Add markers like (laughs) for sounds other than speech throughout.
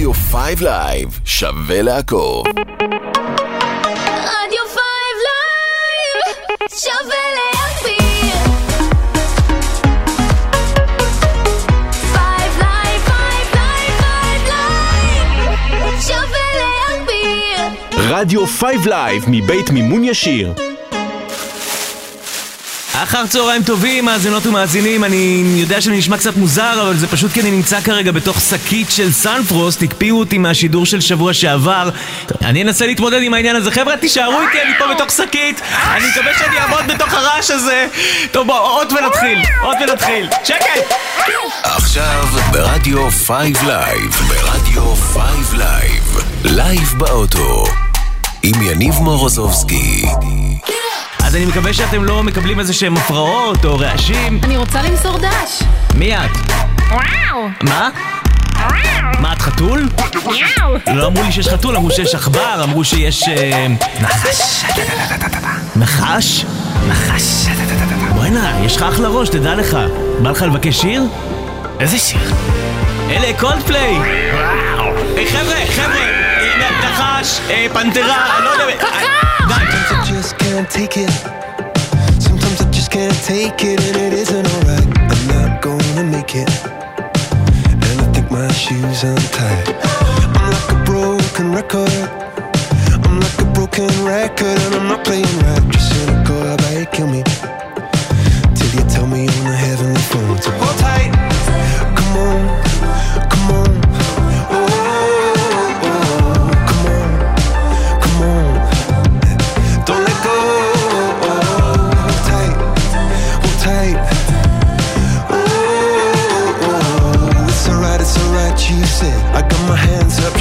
רדיו 5 לייב, שווה לעקוב. רדיו 5 לייב, שווה להגביר. 5 לייב, 5 לייב, 5 לייב, שווה להגביר. רדיו 5 לייב מבית מימון ישיר. אחר צהריים טובים, מאזינות ומאזינים, אני יודע שאני נשמע קצת מוזר, אבל זה פשוט כי אני נמצא כרגע בתוך שקית של סנפרוסט, הקפיאו אותי מהשידור של שבוע שעבר. אני אנסה להתמודד עם העניין הזה. חבר'ה, תישארו איתי, אני פה בתוך שקית. אני מקווה שאני אעמוד בתוך הרעש הזה. טוב, בואו, בואו נתחיל, בואו נתחיל. שקט! עכשיו ברדיו 5 לייב, ברדיו 5 לייב, לייב באוטו, עם יניב מורוזובסקי. אז אני מקווה שאתם לא מקבלים איזה שהם הפרעות או רעשים. אני רוצה למסור דש. מי את? וואו! מה? מה, את חתול? לא אמרו לי שיש חתול, אמרו שיש עכבר, אמרו שיש... אה, נחש. נחש? נחש. בוא'נה, יש לך אחלה ראש, תדע לך. בא לך לבקש שיר? איזה שיר? אלה קולדפליי! היי חבר'ה, חבר'ה! נ- נחש, אה, פנתרה, לא יודע... די. I just can't take it. Sometimes I just can't take it, and it isn't alright. I'm not gonna make it. And I think my shoes untied. I'm like a broken record. I'm like a broken record, and I'm not playing right. Just cynical, about you kill me? Till you tell me on the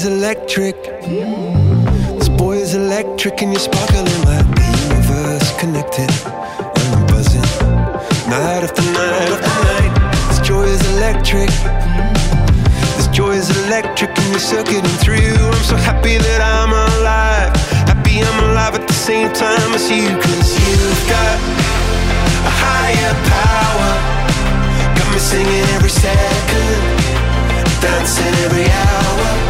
is electric This boy is electric And you're sparkling like the universe connected And I'm buzzing Night after night after night This joy is electric this joy is electric and you're circuiting through. I'm so happy that I'm alive. Happy I'm alive at the same time as you. Cause you've got a higher power. Got me singing every second, dancing every hour.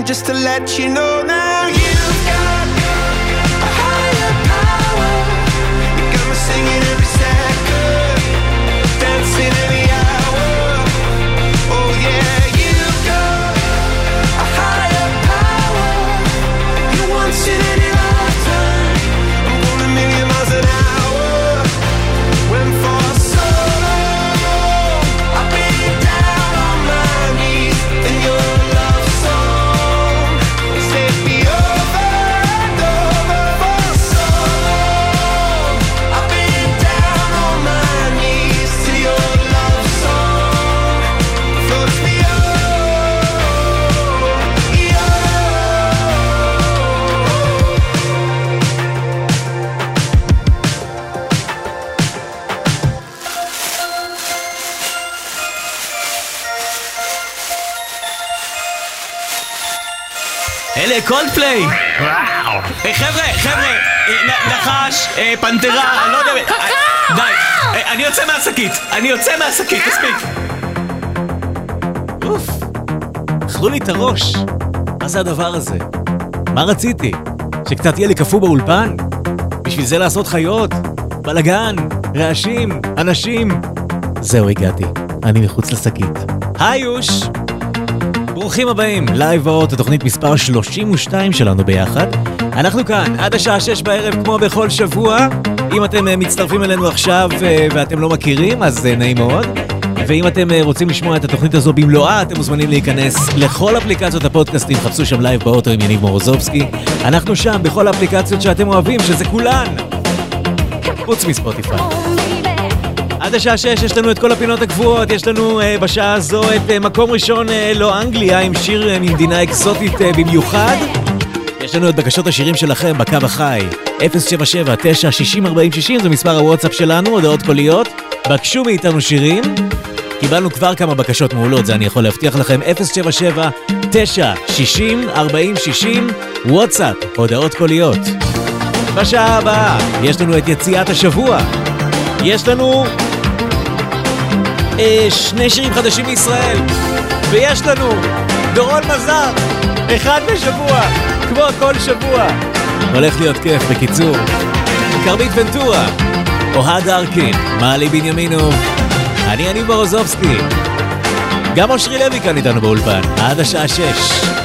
up, just to let you know now. You've got a higher power. You got me singing every מהשקית! אני יוצא מהשקית, מספיק! אוף, אכלו לי את הראש. מה זה הדבר הזה? מה רציתי? שקצת יהיה לי קפוא באולפן? בשביל זה לעשות חיות? בלאגן? רעשים? אנשים? זהו, הגעתי. אני מחוץ לשקית. היי יוש! ברוכים הבאים, לייב באוטו, תוכנית מספר 32 שלנו ביחד. אנחנו כאן, עד השעה 6 בערב, כמו בכל שבוע. אם אתם אה, מצטרפים אלינו עכשיו אה, ואתם לא מכירים, אז אה, נעים מאוד. ואם אתם רוצים לשמוע את התוכנית הזו במלואה, אתם מוזמנים להיכנס לכל אפליקציות הפודקאסטים, חפשו שם לייב באוטו עם יניב מורוזובסקי. אנחנו שם בכל האפליקציות שאתם אוהבים, שזה כולן. חוץ מספוטיפיי. עד השעה 6 יש לנו את כל הפינות הקבועות, יש לנו אה, בשעה הזו את אה, מקום ראשון אה, לא אנגליה עם שיר אה, ממדינה אקזוטית אה, במיוחד. יש לנו את בקשות השירים שלכם בקו החי, 077-960-4060 זה מספר הוואטסאפ שלנו, הודעות קוליות. בקשו מאיתנו שירים. קיבלנו כבר כמה בקשות מעולות, זה אני יכול להבטיח לכם, 077-960-4060, וואטסאפ, הודעות קוליות. בשעה הבאה יש לנו את יציאת השבוע. יש לנו אה, שני שירים חדשים מישראל, ויש לנו דורון מזר, אחד בשבוע, כמו כל שבוע. הולך להיות כיף, בקיצור. כרמית ונטורה, אוהד ארקין, מעלי בנימינוב, אני יניב ברוזובסקי. גם אושרי לוי כאן איתנו באולפן, עד השעה שש.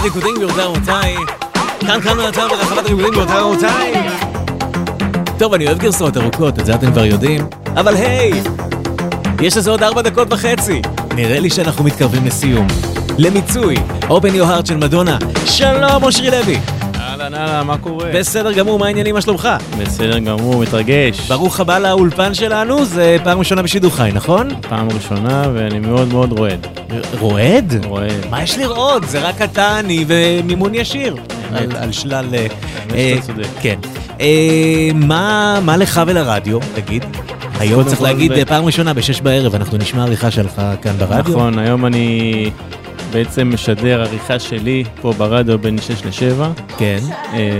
מסיבת ריקודים גבירותיי ומותיים. כאן כאן מעתה ברחבת ריקודים גבירותיי ומותיים. טוב, אני אוהב גרסאות ארוכות, את זה אתם כבר יודעים. אבל היי! יש לזה עוד ארבע דקות וחצי. נראה לי שאנחנו מתקרבים לסיום. למיצוי, Open Your Heart של מדונה. שלום, אושרי לוי. אהלן אהלן, מה קורה? בסדר גמור, מה העניינים, מה שלומך? בסדר גמור, מתרגש. ברוך הבא לאולפן שלנו, זה פעם ראשונה בשידור חי, נכון? פעם ראשונה ואני מאוד מאוד רועד. רועד? רועד. מה יש לראות? זה רק אתה, אני ומימון ישיר. על, על שלל... אה, אה, שאתה צודק. כן. אה, מה, לך ולרדיו, תגיד? היום צריך להגיד, פעם ראשונה בשש בערב, אנחנו נשמע עריכה שלך כאן ברדיו. נכון, היום אני בעצם משדר עריכה שלי פה ברדיו בין 6 ל-7. כן.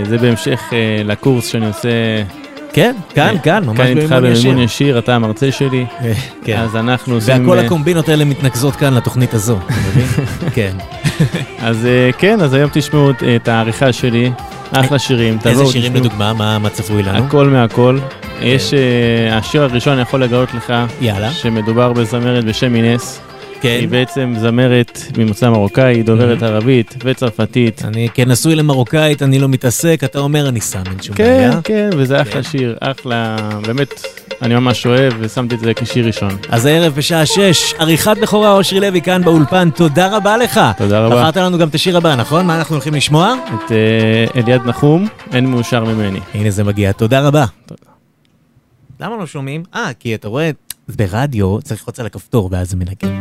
זה בהמשך לקורס שאני עושה כן, כאן, כאן, ממש כאן איתך במימון במימון ישיר. ישיר, אתה המרצה שלי. (laughs) אה, כן. אז אנחנו עושים... והכל אה, הקומבינות האלה מתנקזות כאן לתוכנית הזו, אתה (laughs) מבין? כן. אז אה, כן, אז היום תשמעו את- העריכה שלי. אחלה שירים. איזה שירים. לדוגמה? מה צפוי לנו? הכל מהכל. יש, אה, השיר הראשון אני יכול לגלות לך. שמדובר בזמרת בשם אינס. כן. היא בעצם זמרת ממוצא מרוקאי, דוברת ערבית וצרפתית. אני כנשוי למרוקאית, אני לא מתעסק, אתה אומר אני שם, אין שום כן, בעיה. כן, וזה כן. אחלה שיר, אחלה, באמת, אני ממש אוהב ושמתי את זה כשיר ראשון. אז הערב בשעה שש, עריכת בכורה אושרי לוי כאן באולפן, תודה רבה לך. תודה רבה. בחרת לנו גם את השיר הבא, נכון? מה אנחנו הולכים לשמוע? את אה, אליעד נחום, אין מאושר ממני. הנה זה מגיע, תודה רבה. למה לא שומעים? אה, כי אתה רואה, ברדיו צריך ללחוץ על הכפתור ואז זה מנגן.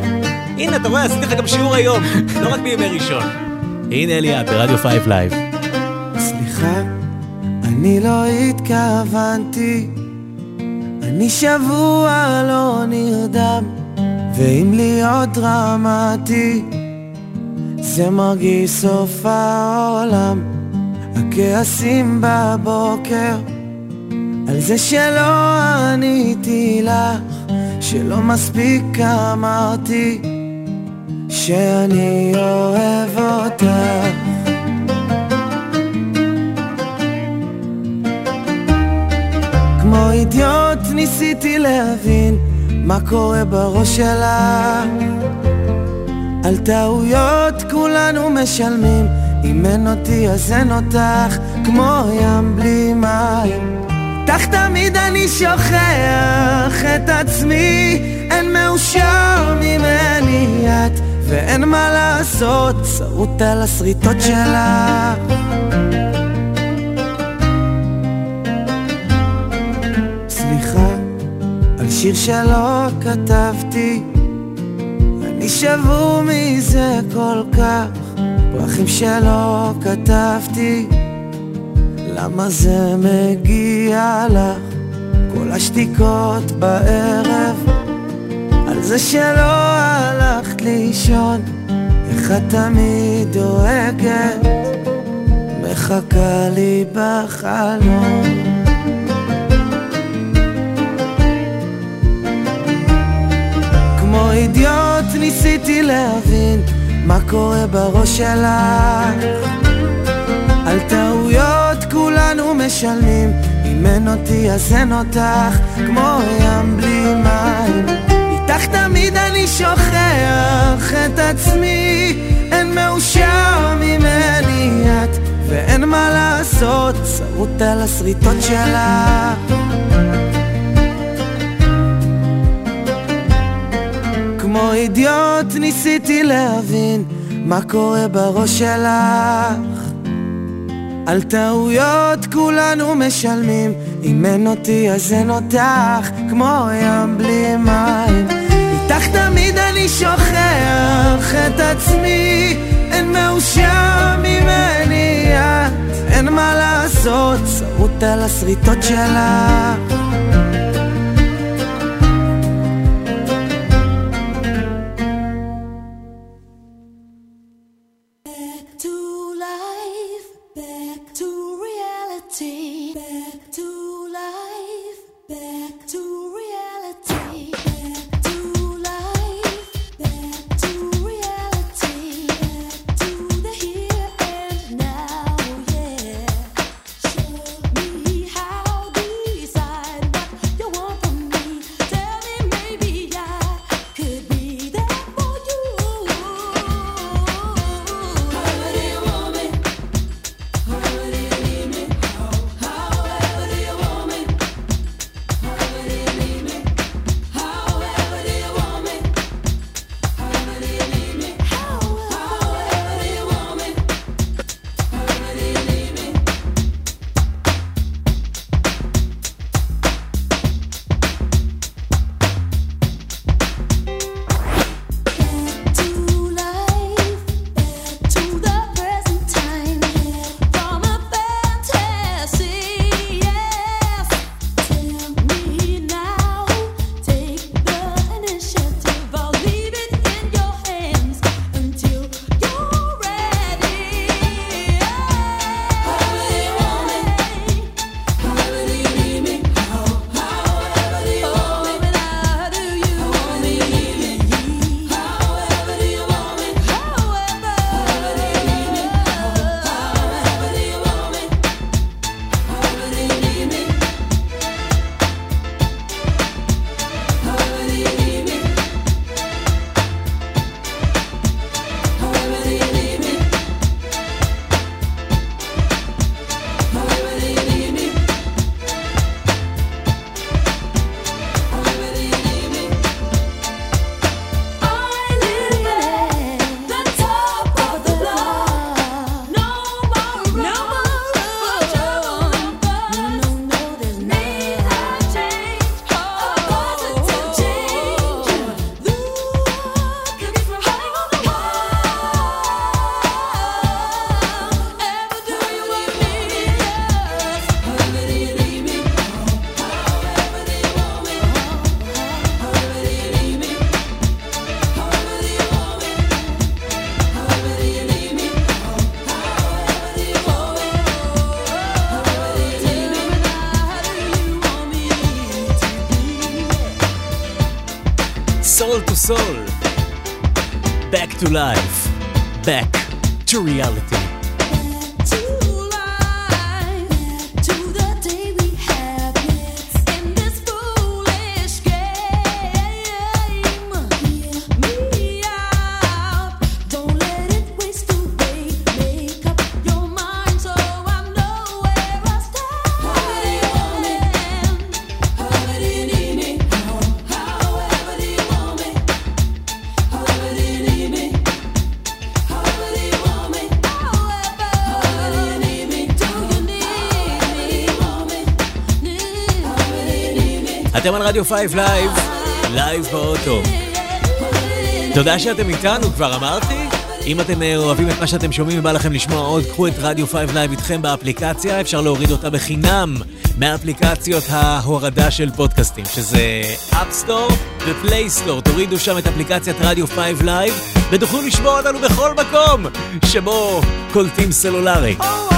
הנה, אתה רואה, עשיתי לך גם שיעור היום, לא רק בימי ראשון. הנה אליעד, ברדיו 5 לייב. סליחה, אני לא התכוונתי, אני שבוע לא נרדם, ואם להיות דרמטי, זה מרגיש סוף העולם. הכעסים בבוקר, על זה שלא עניתי לך, שלא מספיק אמרתי, שאני אוהב אותך. כמו אידיוט ניסיתי להבין מה קורה בראש שלה על טעויות כולנו משלמים אם אין אותי אז אין אותך כמו ים בלי מים איתך תמיד אני שוכח את עצמי. אין מאושר ממני את ואין מה לעשות שרוט על השריטות שלך סליחה על שיר שלא כתבתי. אני שבור מזה כל כך. פרחים שלא כתבתי למה זה מגיע לך? כל השתיקות בערב על זה שלא הלכת לישון איך את תמיד דואגת? מחכה לי בחלום כמו אידיוט ניסיתי להבין מה קורה בראש שלך. על טעויות כולנו משלמים. אם אין אותי אז אין אותך כמו ים בלי מים. איתך תמיד אני שוכח את עצמי. אין מאושר ממני את ואין מה לעשות. שרוט על השריטות שלך כמו אידיוט ניסיתי להבין מה קורה בראש שלך על טעויות כולנו משלמים. אם אין אותי אז אין אותך כמו ים בלי מים. איתך תמיד אני שוכח את עצמי. אין מאושר ממני את אין מה לעשות. שרוט על השריטות שלך soul. Back to life. Back to reality. על רדיו 5 לייב, לייב באוטו. תודה שאתם איתנו, כבר אמרתי? אם אתם אה, אוהבים את מה שאתם שומעים ובא לכם לשמוע עוד, קחו את רדיו 5 לייב איתכם באפליקציה, אפשר להוריד אותה בחינם מאפליקציות ההורדה של פודקאסטים, שזה App Store ו-Play Store. תורידו שם את אפליקציית רדיו 5 לייב, ותוכלו לשמוע אותנו בכל מקום שבו קולטים סלולרי. Oh,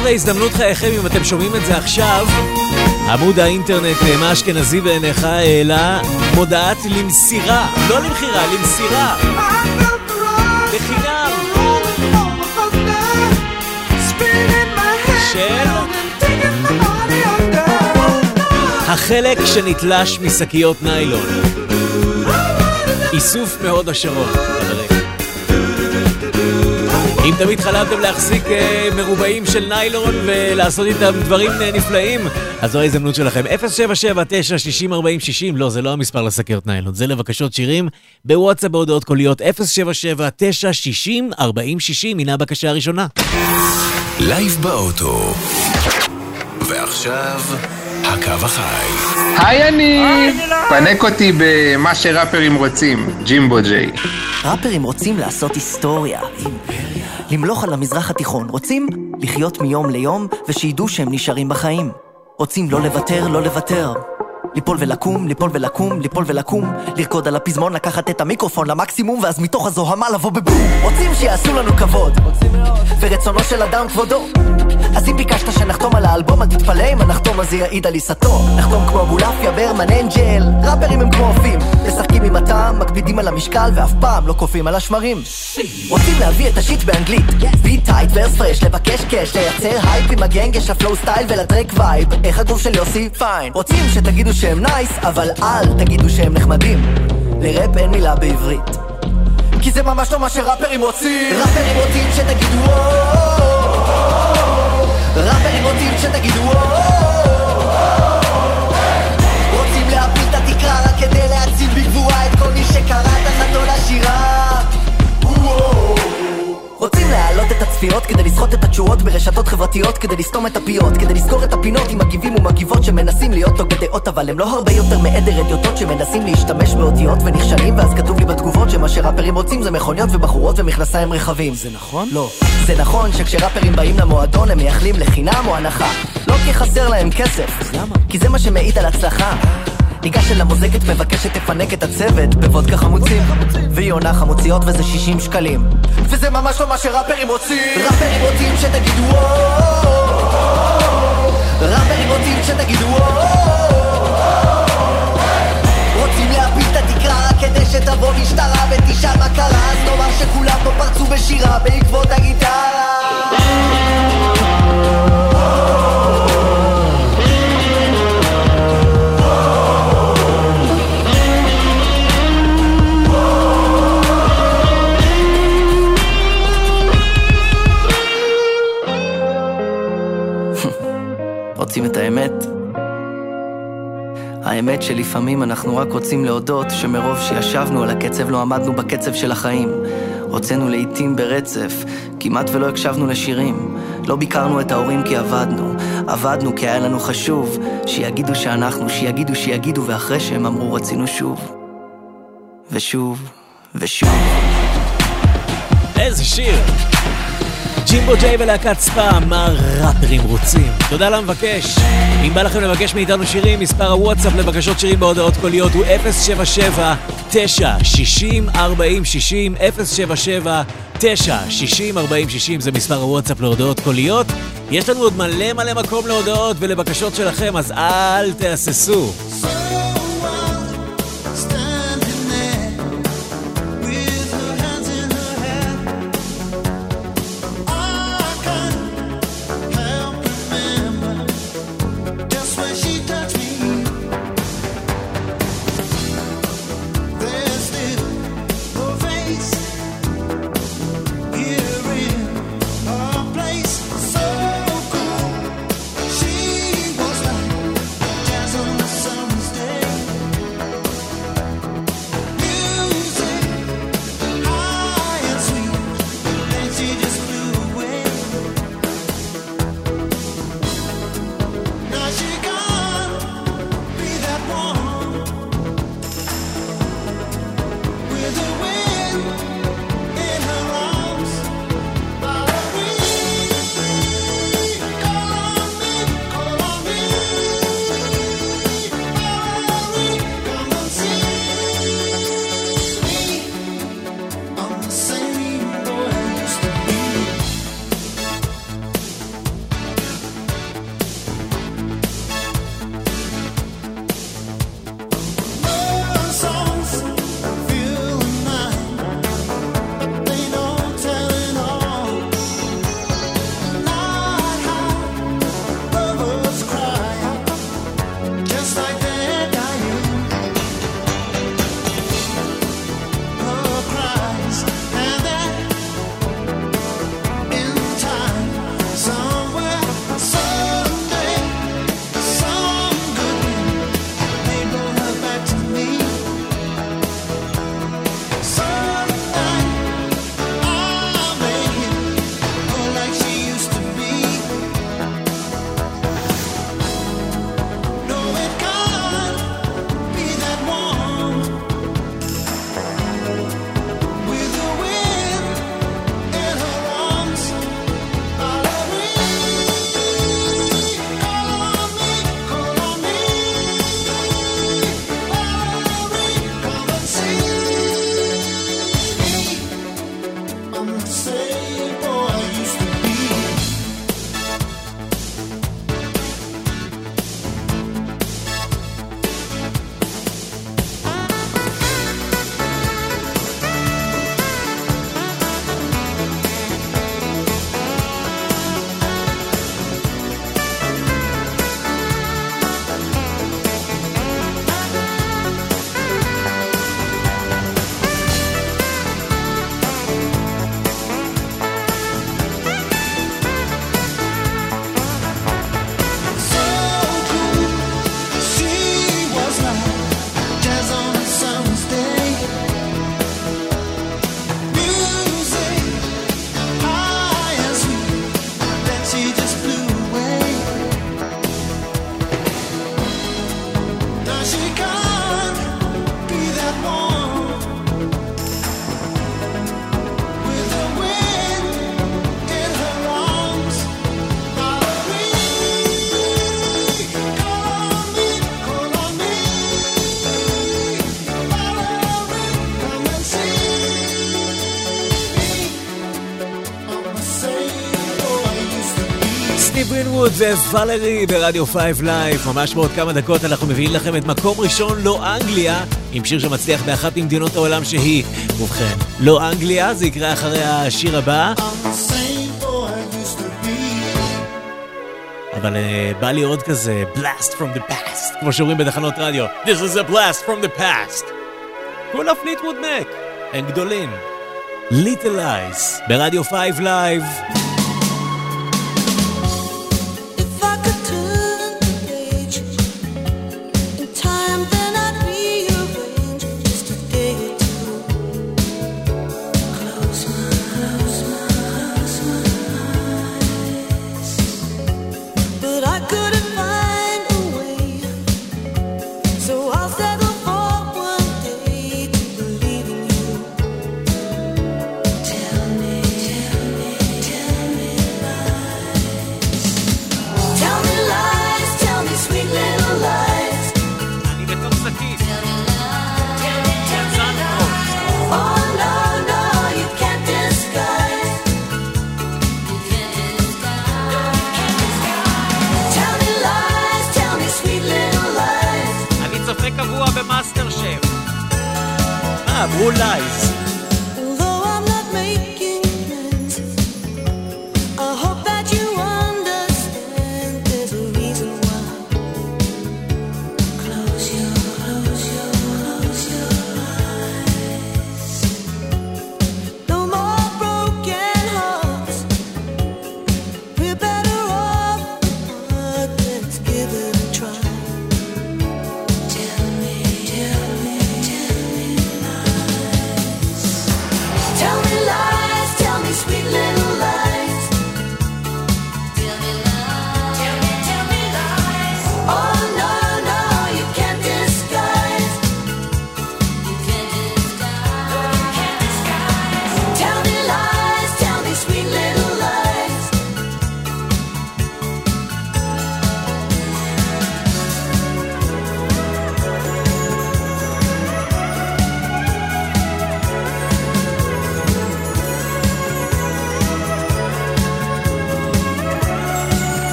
חבר'ה, הזדמנות חייכם אם אתם שומעים את זה עכשיו. עמוד האינטרנט אה, מה אשכנזי בעיניך העלה מודעת למסירה, לא למכירה, למסירה. בחינם. של החלק שנתלש משקיות ניילון. איסוף מהוד השרון, חברים. אם תמיד חלמתם להחזיק אה, מרובעים של ניילון ולעשות איתם דברים אה, נפלאים, אז זו ההזדמנות שלכם. 077-960-4060, לא, זה לא המספר לשקיות ניילון, זה לבקשות שירים בוואטסאפ בהודעות קוליות 077-960-4060, הנה הבקשה הראשונה. לייב באוטו. ועכשיו, הקו החי. היי אני! פנק אותי במה שראפרים רוצים, ג'ימבו ג'יי. ראפרים רוצים לעשות היסטוריה. למלוך על המזרח התיכון. רוצים לחיות מיום ליום ושידעו שהם נשארים בחיים. רוצים לא לוותר, לא לוותר. ליפול ולקום, ליפול ולקום, ליפול ולקום. לרקוד על הפזמון, לקחת את המיקרופון למקסימום ואז מתוך הזוהמה לבוא בבום. רוצים שיעשו לנו כבוד. ורצונו של אדם כבודו. אז אם ביקשת שנחתום על האלבום, אל תתפלא אם הנחתום הזה יעיד על עיסתו. נחתום כמו אבולעפיה, ברמן, אנג'ל. ראפרים הם כמו אופים משחקים עם הטעם, מקפידים על המשקל ואף פעם לא קופאים על השמרים. רוצים להביא את ה shit באנגלית. Beat tight, verse fresh, לבקש cash לייצר הייפ עם ה gang, יש ה flow style ול track vibe איך הגוף של יוסי? פיין רוצים שתגידו שהם nice, אבל אל תגידו שהם נחמדים. לראפ אין מילה בעברית. כי זה ממש לא מה שראפרים רוצים. ראפרים רוצים שתגידו וואו ראפרים רוצים שתגידו וואו רוצים להפיל את התקרה רק כדי להציל בגבורה את כל מי שקרא תחתו לשירה וואו. להעלות את הצפיות כדי לסחוט את התשורות ברשתות חברתיות כדי לסתום את הפיות כדי לסגור את הפינות עם מגיבים ומגיבות שמנסים להיות לא דעות אבל הם לא הרבה יותר מעדר אדיוטות שמנסים להשתמש באותיות ונכשלים ואז כתוב לי בתגובות שמה שראפרים רוצים זה מכוניות ובחורות ומכנסיים רחבים זה נכון? לא זה נכון שכשראפרים באים למועדון הם מייחלים לחינם או הנחה לא כי חסר להם כסף למה? כי זה מה שמעיד על הצלחה ניגש אל המוזגת, מבקש שתפנק את הצוות בוודקה חמוצים והיא עונה חמוציות וזה 60 שקלים. וזה ממש לא מה שראפרים רוצים. ראפרים רוצים שתגידו וואו ראפרים רוצים שתגידו רוצים להפיל את התקרה כדי שתבוא משטרה ותשאל מה קרה. אז נאמר שכולם פה פרצו בשירה בעקבות הגיטרה רוצים את האמת? האמת שלפעמים אנחנו רק רוצים להודות שמרוב שישבנו על הקצב לא עמדנו בקצב של החיים. הוצאנו לעיתים ברצף, כמעט ולא הקשבנו לשירים. לא ביקרנו את ההורים כי עבדנו, עבדנו כי היה לנו חשוב, שיגידו שאנחנו, שיגידו שיגידו, ואחרי שהם אמרו רצינו שוב. ושוב, ושוב. איזה שיר! ג'ימבו ג'יי ולהקת ספא, מה ראפרים רוצים? תודה למבקש. אם בא לכם לבקש מאיתנו שירים, מספר הוואטסאפ לבקשות שירים בהודעות קוליות הוא 077 9 60 40 60 077 9 60 40 60 זה מספר הוואטסאפ להודעות קוליות. יש לנו עוד מלא מלא מקום להודעות ולבקשות שלכם, אז אל תהססו. ווינווד ו-Valerie ברדיו 5 לייב. ממש בעוד כמה דקות אנחנו מביאים לכם את מקום ראשון לא אנגליה, עם שיר שמצליח באחת ממדינות העולם שהיא. ובכן, לא אנגליה, זה יקרה אחרי השיר הבא. אבל אה, בא לי עוד כזה, blast from the past, כמו שאומרים בתחנות רדיו. This is a blast from the past. כולה פליטווד מק, הם גדולים. Little Lies, ברדיו 5 לייב.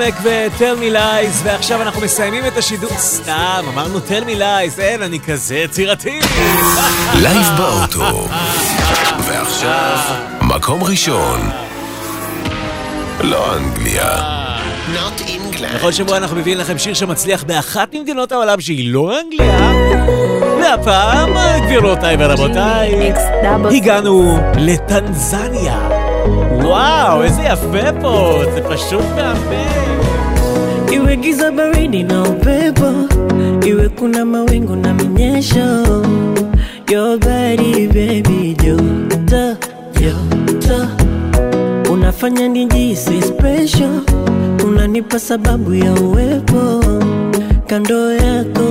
פליטווד מק ו-tell me lies, ועכשיו אנחנו מסיימים את השידור. סתם, אמרנו tell me lies, אין, אני כזה יצירתי. לייב באוטו. ועכשיו, מקום ראשון. לא אנגליה. Not England. בכל שבוע אנחנו מביאים לכם שיר שמצליח באחת ממדינות העולם שהיא לא אנגליה. והפעם, גבירותיי ורבותיי, הגענו לטנזניה. וואו, איזה יפה פה, זה פשוט מהמם. Iwe giza baridi na upepo, iwe kuna mawingu na minyesho. Your body baby joto, joto. Unafanya nijisi special, unanipa sababu ya uwepo. Kando yako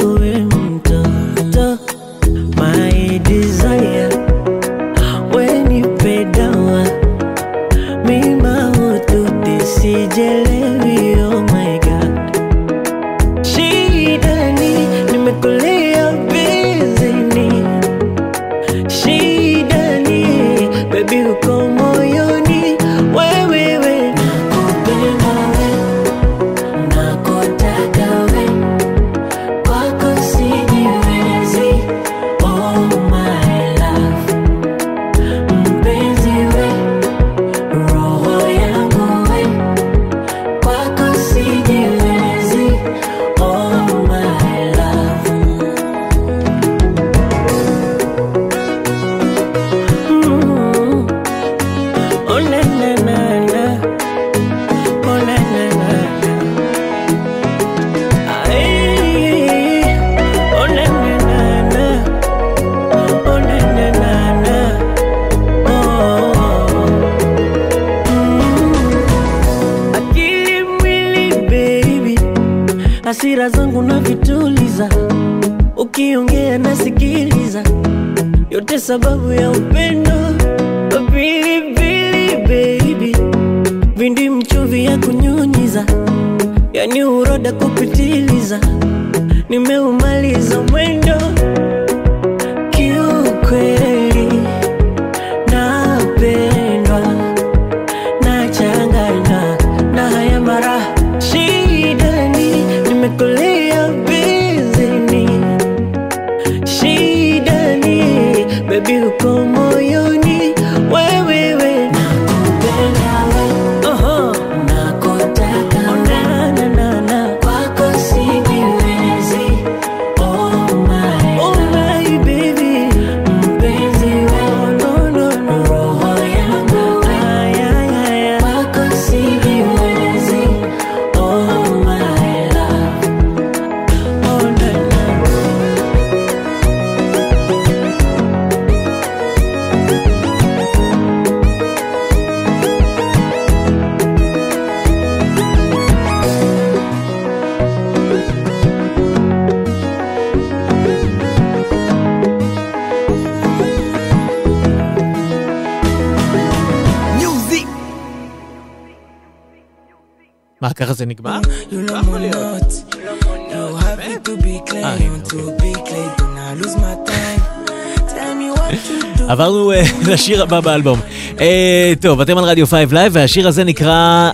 לשיר הבא באלבום. אה, טוב, אתם על רדיו 5 לייב, והשיר הזה נקרא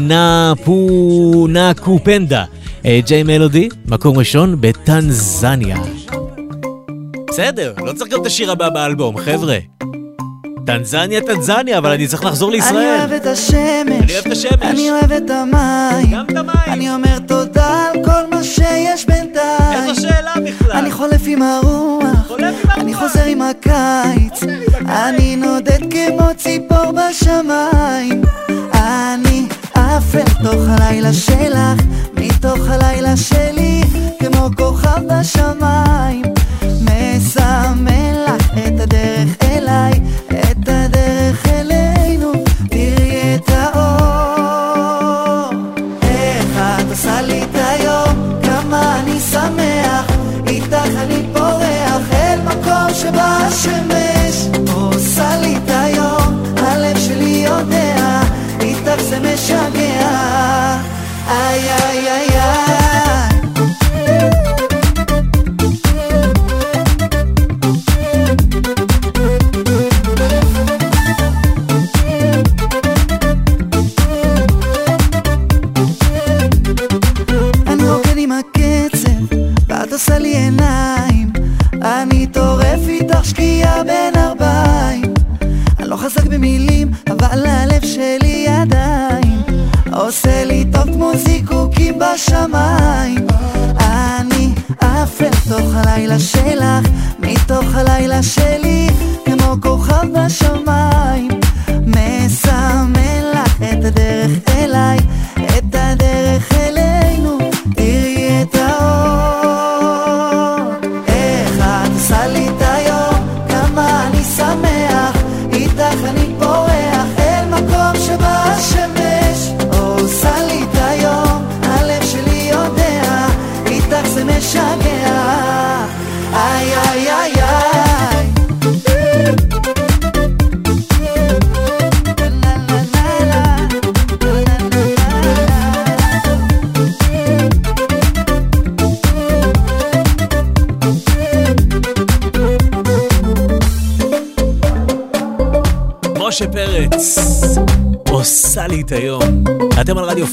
נפו Nakupenda. אה, ג'יי מלודי, מקום ראשון בטנזניה. בסדר, לא צריך גם את השיר הבא באלבום, חבר'ה. טנזניה, טנזניה, אבל אני צריך לחזור לישראל. אני אוהב את השמש, אני אוהב את השמש. אני אוהב את המים, גם את המים. אני אומר תודה על כל מה שיש בינתיים. איזו שאלה בכלל? אני חולף עם הרוח, חוזר עם הקיץ, אני נודד כמו ציפור בשמיים. אני עף לתוך הלילה שלך, מתוך הלילה שלי, כמו כוכב בשמיים. איתך זה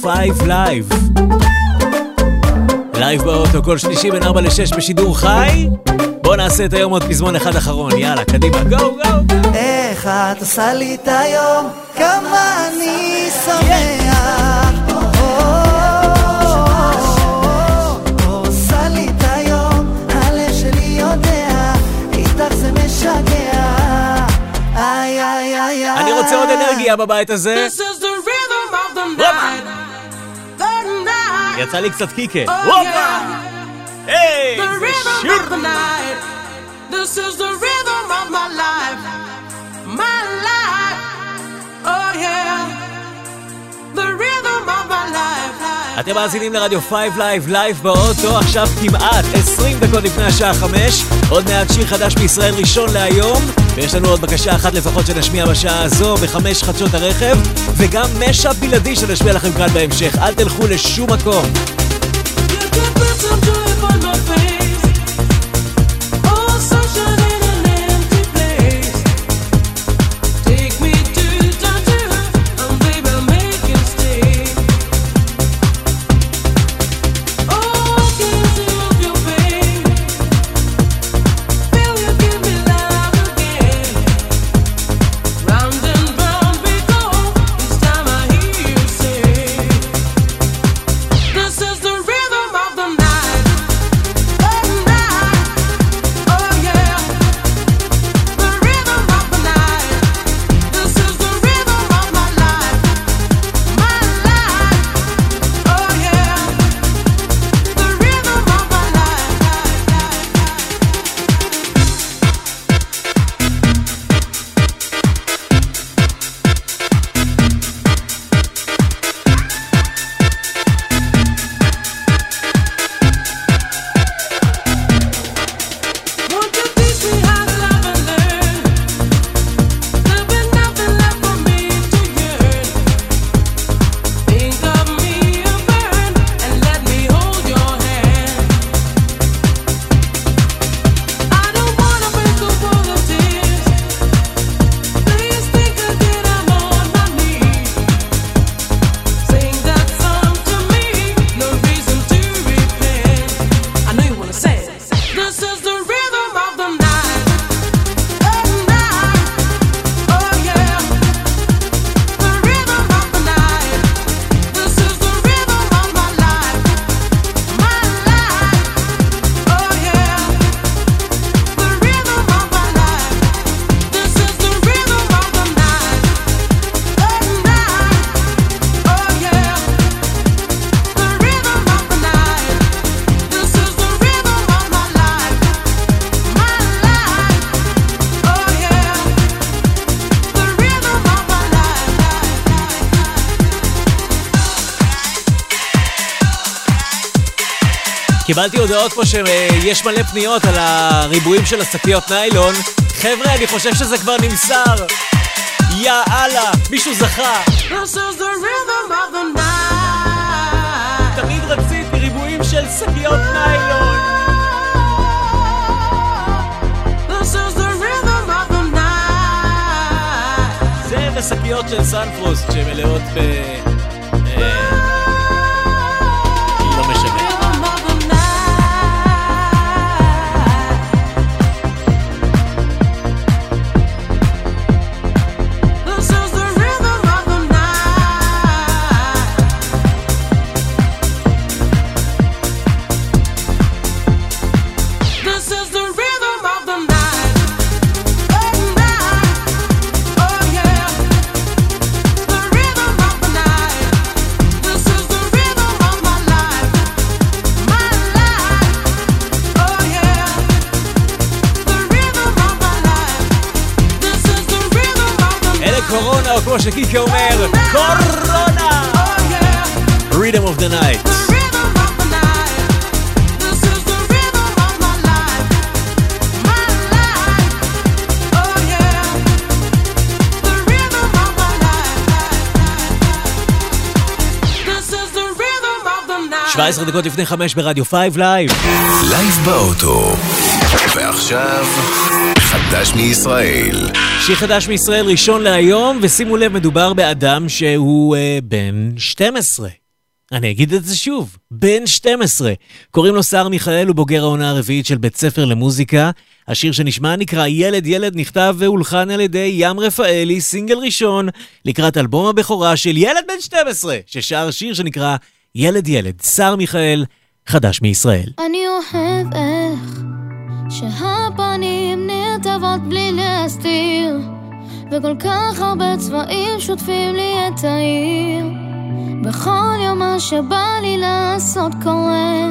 5 לייב. לייב באוטו כל שלישי בין 4 ל-6 בשידור חי. בואו נעשה את היום עוד פזמון אחד אחרון, יאללה, קדימה, גו גו. איך את עושה לי את היום, כמה אני שמח. אני רוצה עוד אנרגיה בבית הזה. יצא לי קצת קיקה. הופה! היי, זה שיר! This is the rhythm of my life, my life. Oh yeah, the rhythm of my life. אתם מאזינים לרדיו 5 לייב, לייב באוטו, עכשיו כמעט 20 דקות לפני השעה 5. עוד מעט שיר חדש מישראל ראשון להיום, ויש לנו עוד בקשה אחת לפחות שנשמיע בשעה הזו בחמש חדשות הרכב, וגם משאפ בלעדי שנשמיע לכם כאן בהמשך. אל תלכו לשום מקום. This קיבלתי הודעות פה שיש מלא פניות על הריבועים של השקיות ניילון. חבר'ה, אני חושב שזה כבר נמסר. יא אללה, מישהו זכה. תמיד רציתי ריבועים של שקיות ניילון. זה ושקיות של סנפרוסט שמלאות ב... This is the rhythm of the night. 17 דקות לפני 5 ברדיו 5 לייב. לייב באוטו. ועכשיו, חדש מישראל. שיר חדש מישראל ראשון להיום, ושימו לב, מדובר באדם שהוא אה, בן 12. אני אגיד את זה שוב, בן 12. קוראים לו סער מיכאל, הוא בוגר העונה הרביעית של בית ספר למוזיקה. השיר שנשמע נקרא ילד ילד, נכתב והולחן על ידי ים רפאלי, סינגל ראשון, לקראת אלבום הבכורה של ילד בן 12, ששר שיר שנקרא ילד ילד. סער מיכאל, חדש מישראל. אני אוהב איך שהפנים נרטבות בלי להסתיר וכל כך הרבה צבעים שוטפים לי את העיר. בכל יום מה שבא לי לעשות קורה.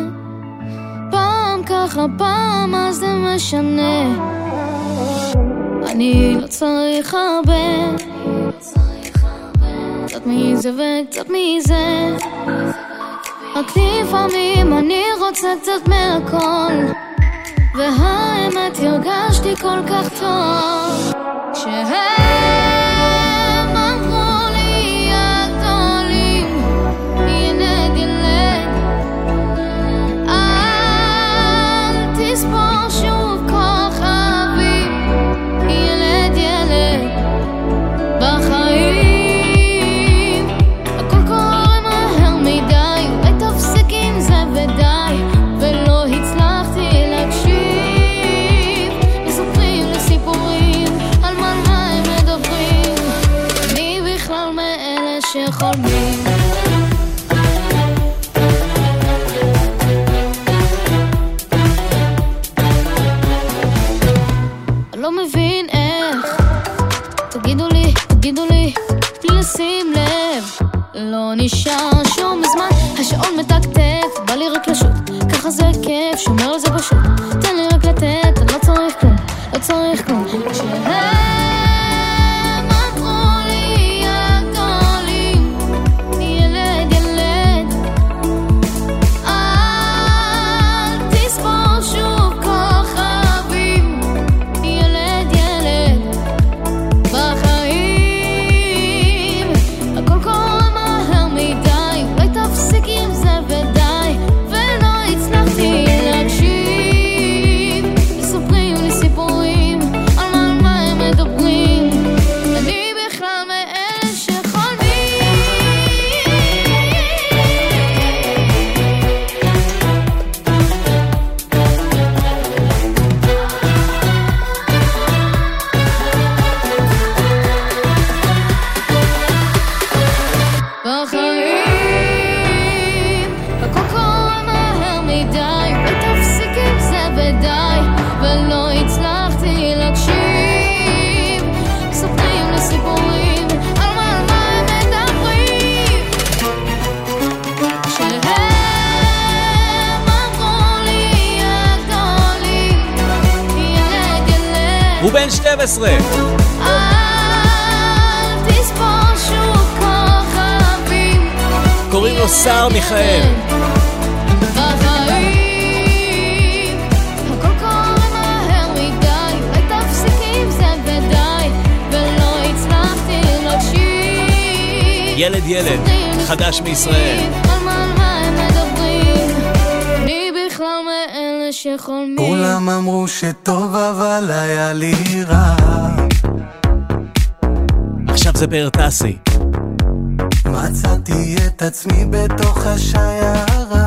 פעם ככה, פעם מה זה משנה. אני לא צריך הרבה. קצת מזה וקצת מזה. רק לפעמים אני רוצה קצת מהכל. והאמת הרגשתי כל כך טוב כשהם לא מבין איך. תגידו לי, תגידו לי, בלי לשים לב. לא נשאר שום זמן, השעון מתקתק, בא לי רק לשוט. ככה זה כיף, שומר על זה פשוט. תן לי רק לתת, אני לא צריך כלום, לא צריך החדש מישראל. כולם אמרו שטוב אבל היה לי רע. עכשיו זה באר טסי. מצאתי את עצמי בתוך השיירה.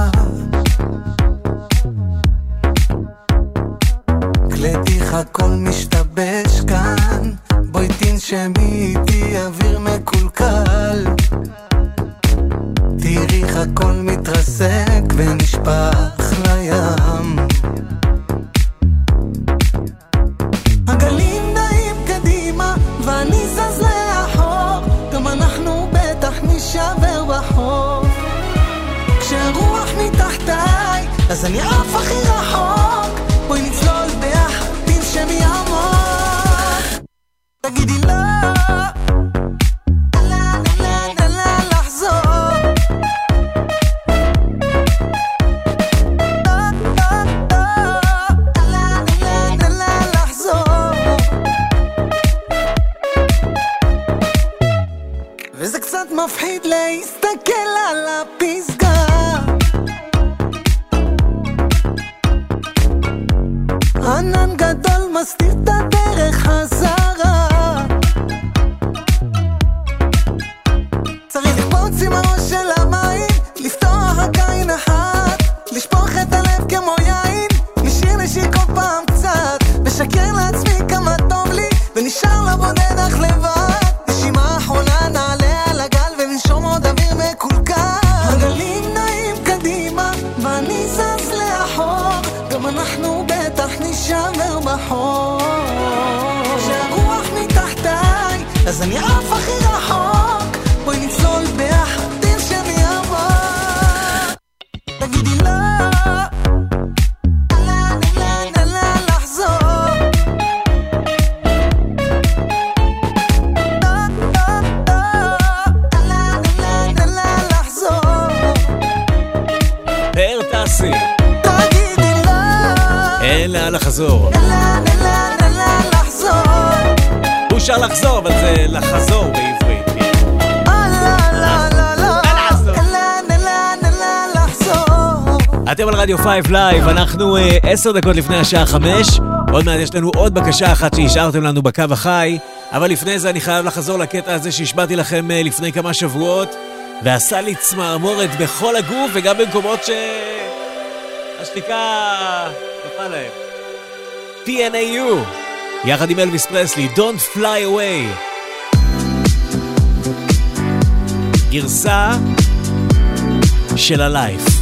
لازم يعرف أخي راحوا רדיו 5 לייב, אנחנו אה, עשר דקות לפני השעה חמש. עוד מעט יש לנו עוד בקשה אחת שהשארתם לנו בקו החי, אבל לפני זה אני חייב לחזור לקטע הזה שהשמעתי לכם אה, לפני כמה שבועות, ועשה לי צמרמורת בכל הגוף וגם במקומות ש... השתיקה יפה להם. PNAU, יחד עם אלוויס פרסלי, Don't Fly Away. גרסה של הלייף.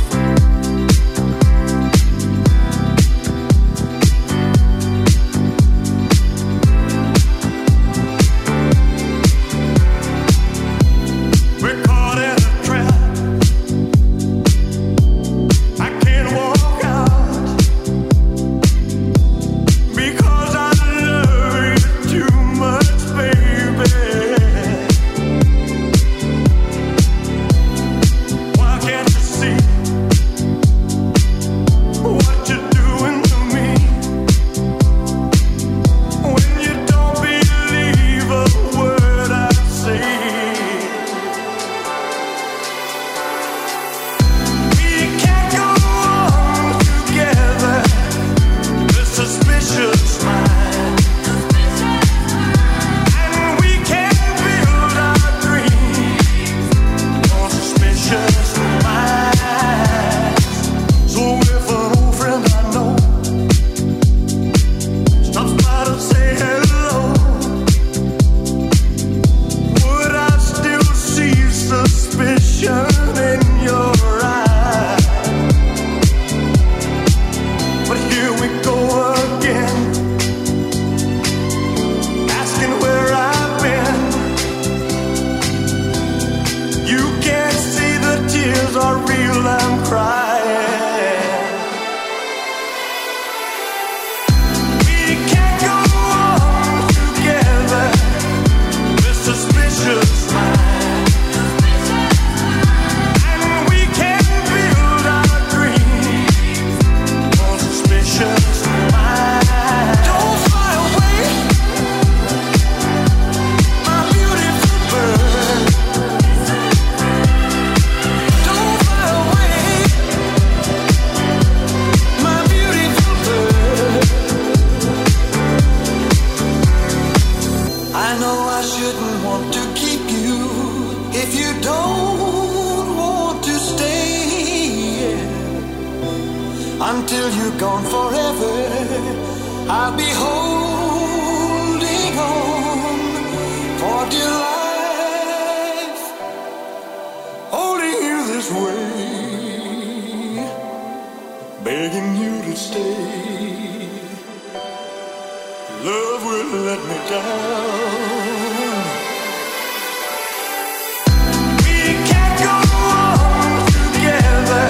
Love will let me down. We can't go on together.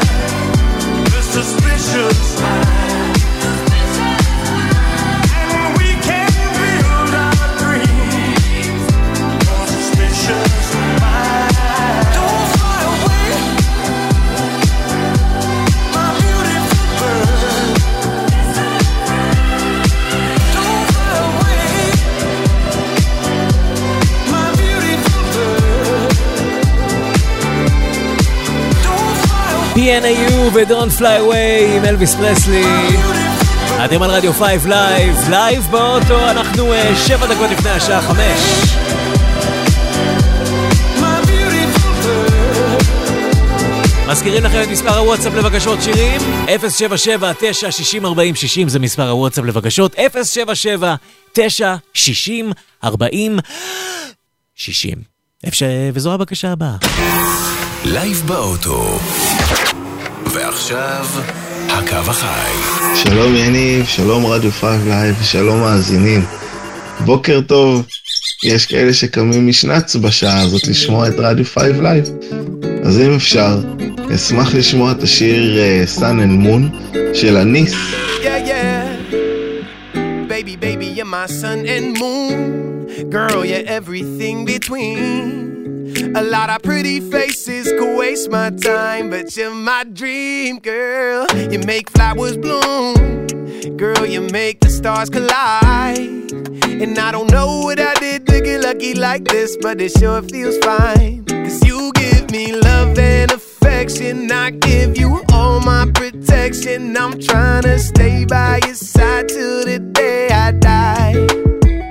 PNAU ו-Don't Fly Away עם אלוויס פרסלי. אתם על רדיו 5 לייב, לייב באוטו, אנחנו אה, שבע דקות לפני השעה חמש. מזכירים לכם את מספר הוואטסאפ לבקשות שירים? 077-960-4060 זה מספר הוואטסאפ לבקשות, 077-960-4060. אפשר... וזו הבקשה הבאה. לייב באוטו. ועכשיו, הקו החי. שלום יניב, שלום רדיו 5 לייב, שלום מאזינים. בוקר טוב, יש כאלה שקמים משנץ בשעה הזאת לשמוע את רדיו 5 לייב. אז אם אפשר, אשמח לשמוע את השיר uh, Sun and Moon של Anees. Yeah, yeah. Baby, baby, you're my sun and moon. Girl, you're everything between. A lot of pretty faces could waste my time, but you're my dream, girl. You make flowers bloom. Girl, you make the stars collide. And I don't know what I did to get lucky like this, but it sure feels fine. Cause you give me love and affection. I give you all my protection. I'm trying to stay by your side till the day I die.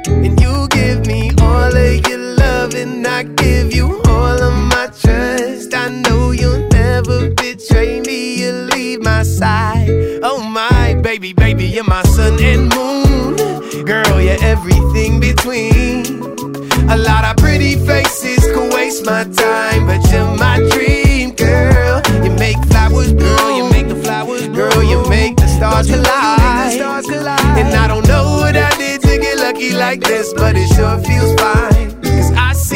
And you give me all of your love, and I give you all of my trust. I know you'll never betray me, you'll leave my side. Oh my baby, baby, you're my sun and moon. Girl, you're everything between. A lot of pretty faces could waste my time, but you're my dream, girl. You make flowers, girl, you make the flowers, girl, you make the stars collide. And I don't know what I did to get lucky like this, but it sure feels fine.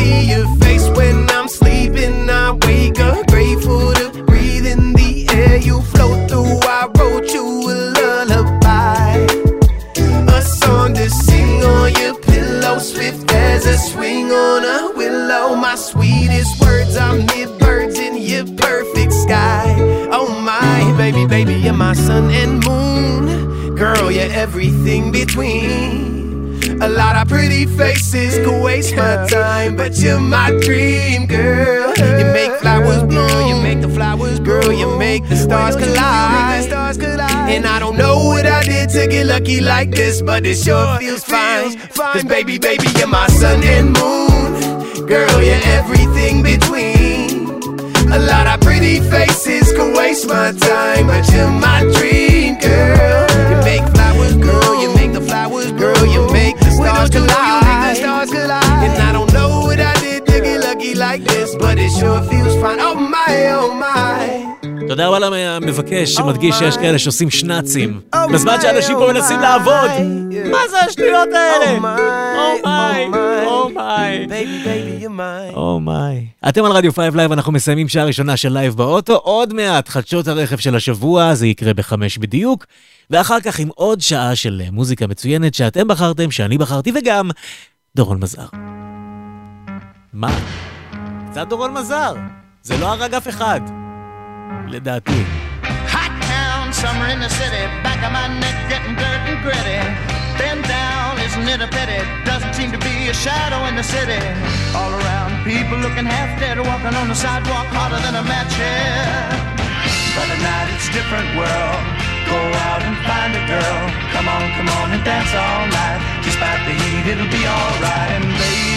Your face when I'm sleeping. I wake up grateful to breathe in the air you float through. I wrote you a lullaby. A song to sing on your pillow, swift as a swing on a willow. My sweetest words are mid birds in your perfect sky. Oh my baby, baby, you're my sun and moon. Girl, you're everything between. A lot of pretty faces could waste my time, but you're my dream, girl. You make flowers bloom, you make the flowers grow, you make the stars collide. And I don't know what I did to get lucky like this, but it sure feels fine. Cause baby, baby, you're my sun and moon. Girl, you're everything between. A lot of pretty faces could waste my time, but you're my dream, girl. Make the stars collide. And I don't know what I did to get lucky like this, but it sure feels fine. Oh my, oh my. תודה רבה למבקש שמדגיש שיש כאלה שעושים שנאצים. בזמן שאנשים פה מנסים לעבוד. מה זה השטויות האלה? אומיי, אומיי. אומיי. אתם על רדיו 5 לייב, אנחנו מסיימים שעה ראשונה של לייב באוטו. עוד מעט חדשות הרכב של השבוע, זה יקרה בחמש בדיוק. ואחר כך עם עוד שעה של מוזיקה מצוינת שאתם בחרתם, שאני בחרתי, וגם דורון מזר. מה? קצת דורון מזר. זה לא הרג אף אחד. לדעתי. Hot town, summer in the city, back of my neck getting dirt and gritty. Bend down, isn't it a pity? Doesn't seem to be a shadow in the city. All around, people looking half dead, walking on the sidewalk harder than a match here. But at night it's a different world. Go out and find a girl. Come on, come on and dance all night. Despite the heat, it'll be alright. And babe,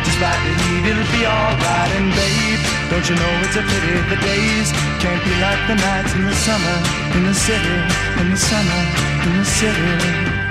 It'll be alright. And babe, don't you know it's a pity the days can't be like the nights in the summer, in the city, in the summer, in the city.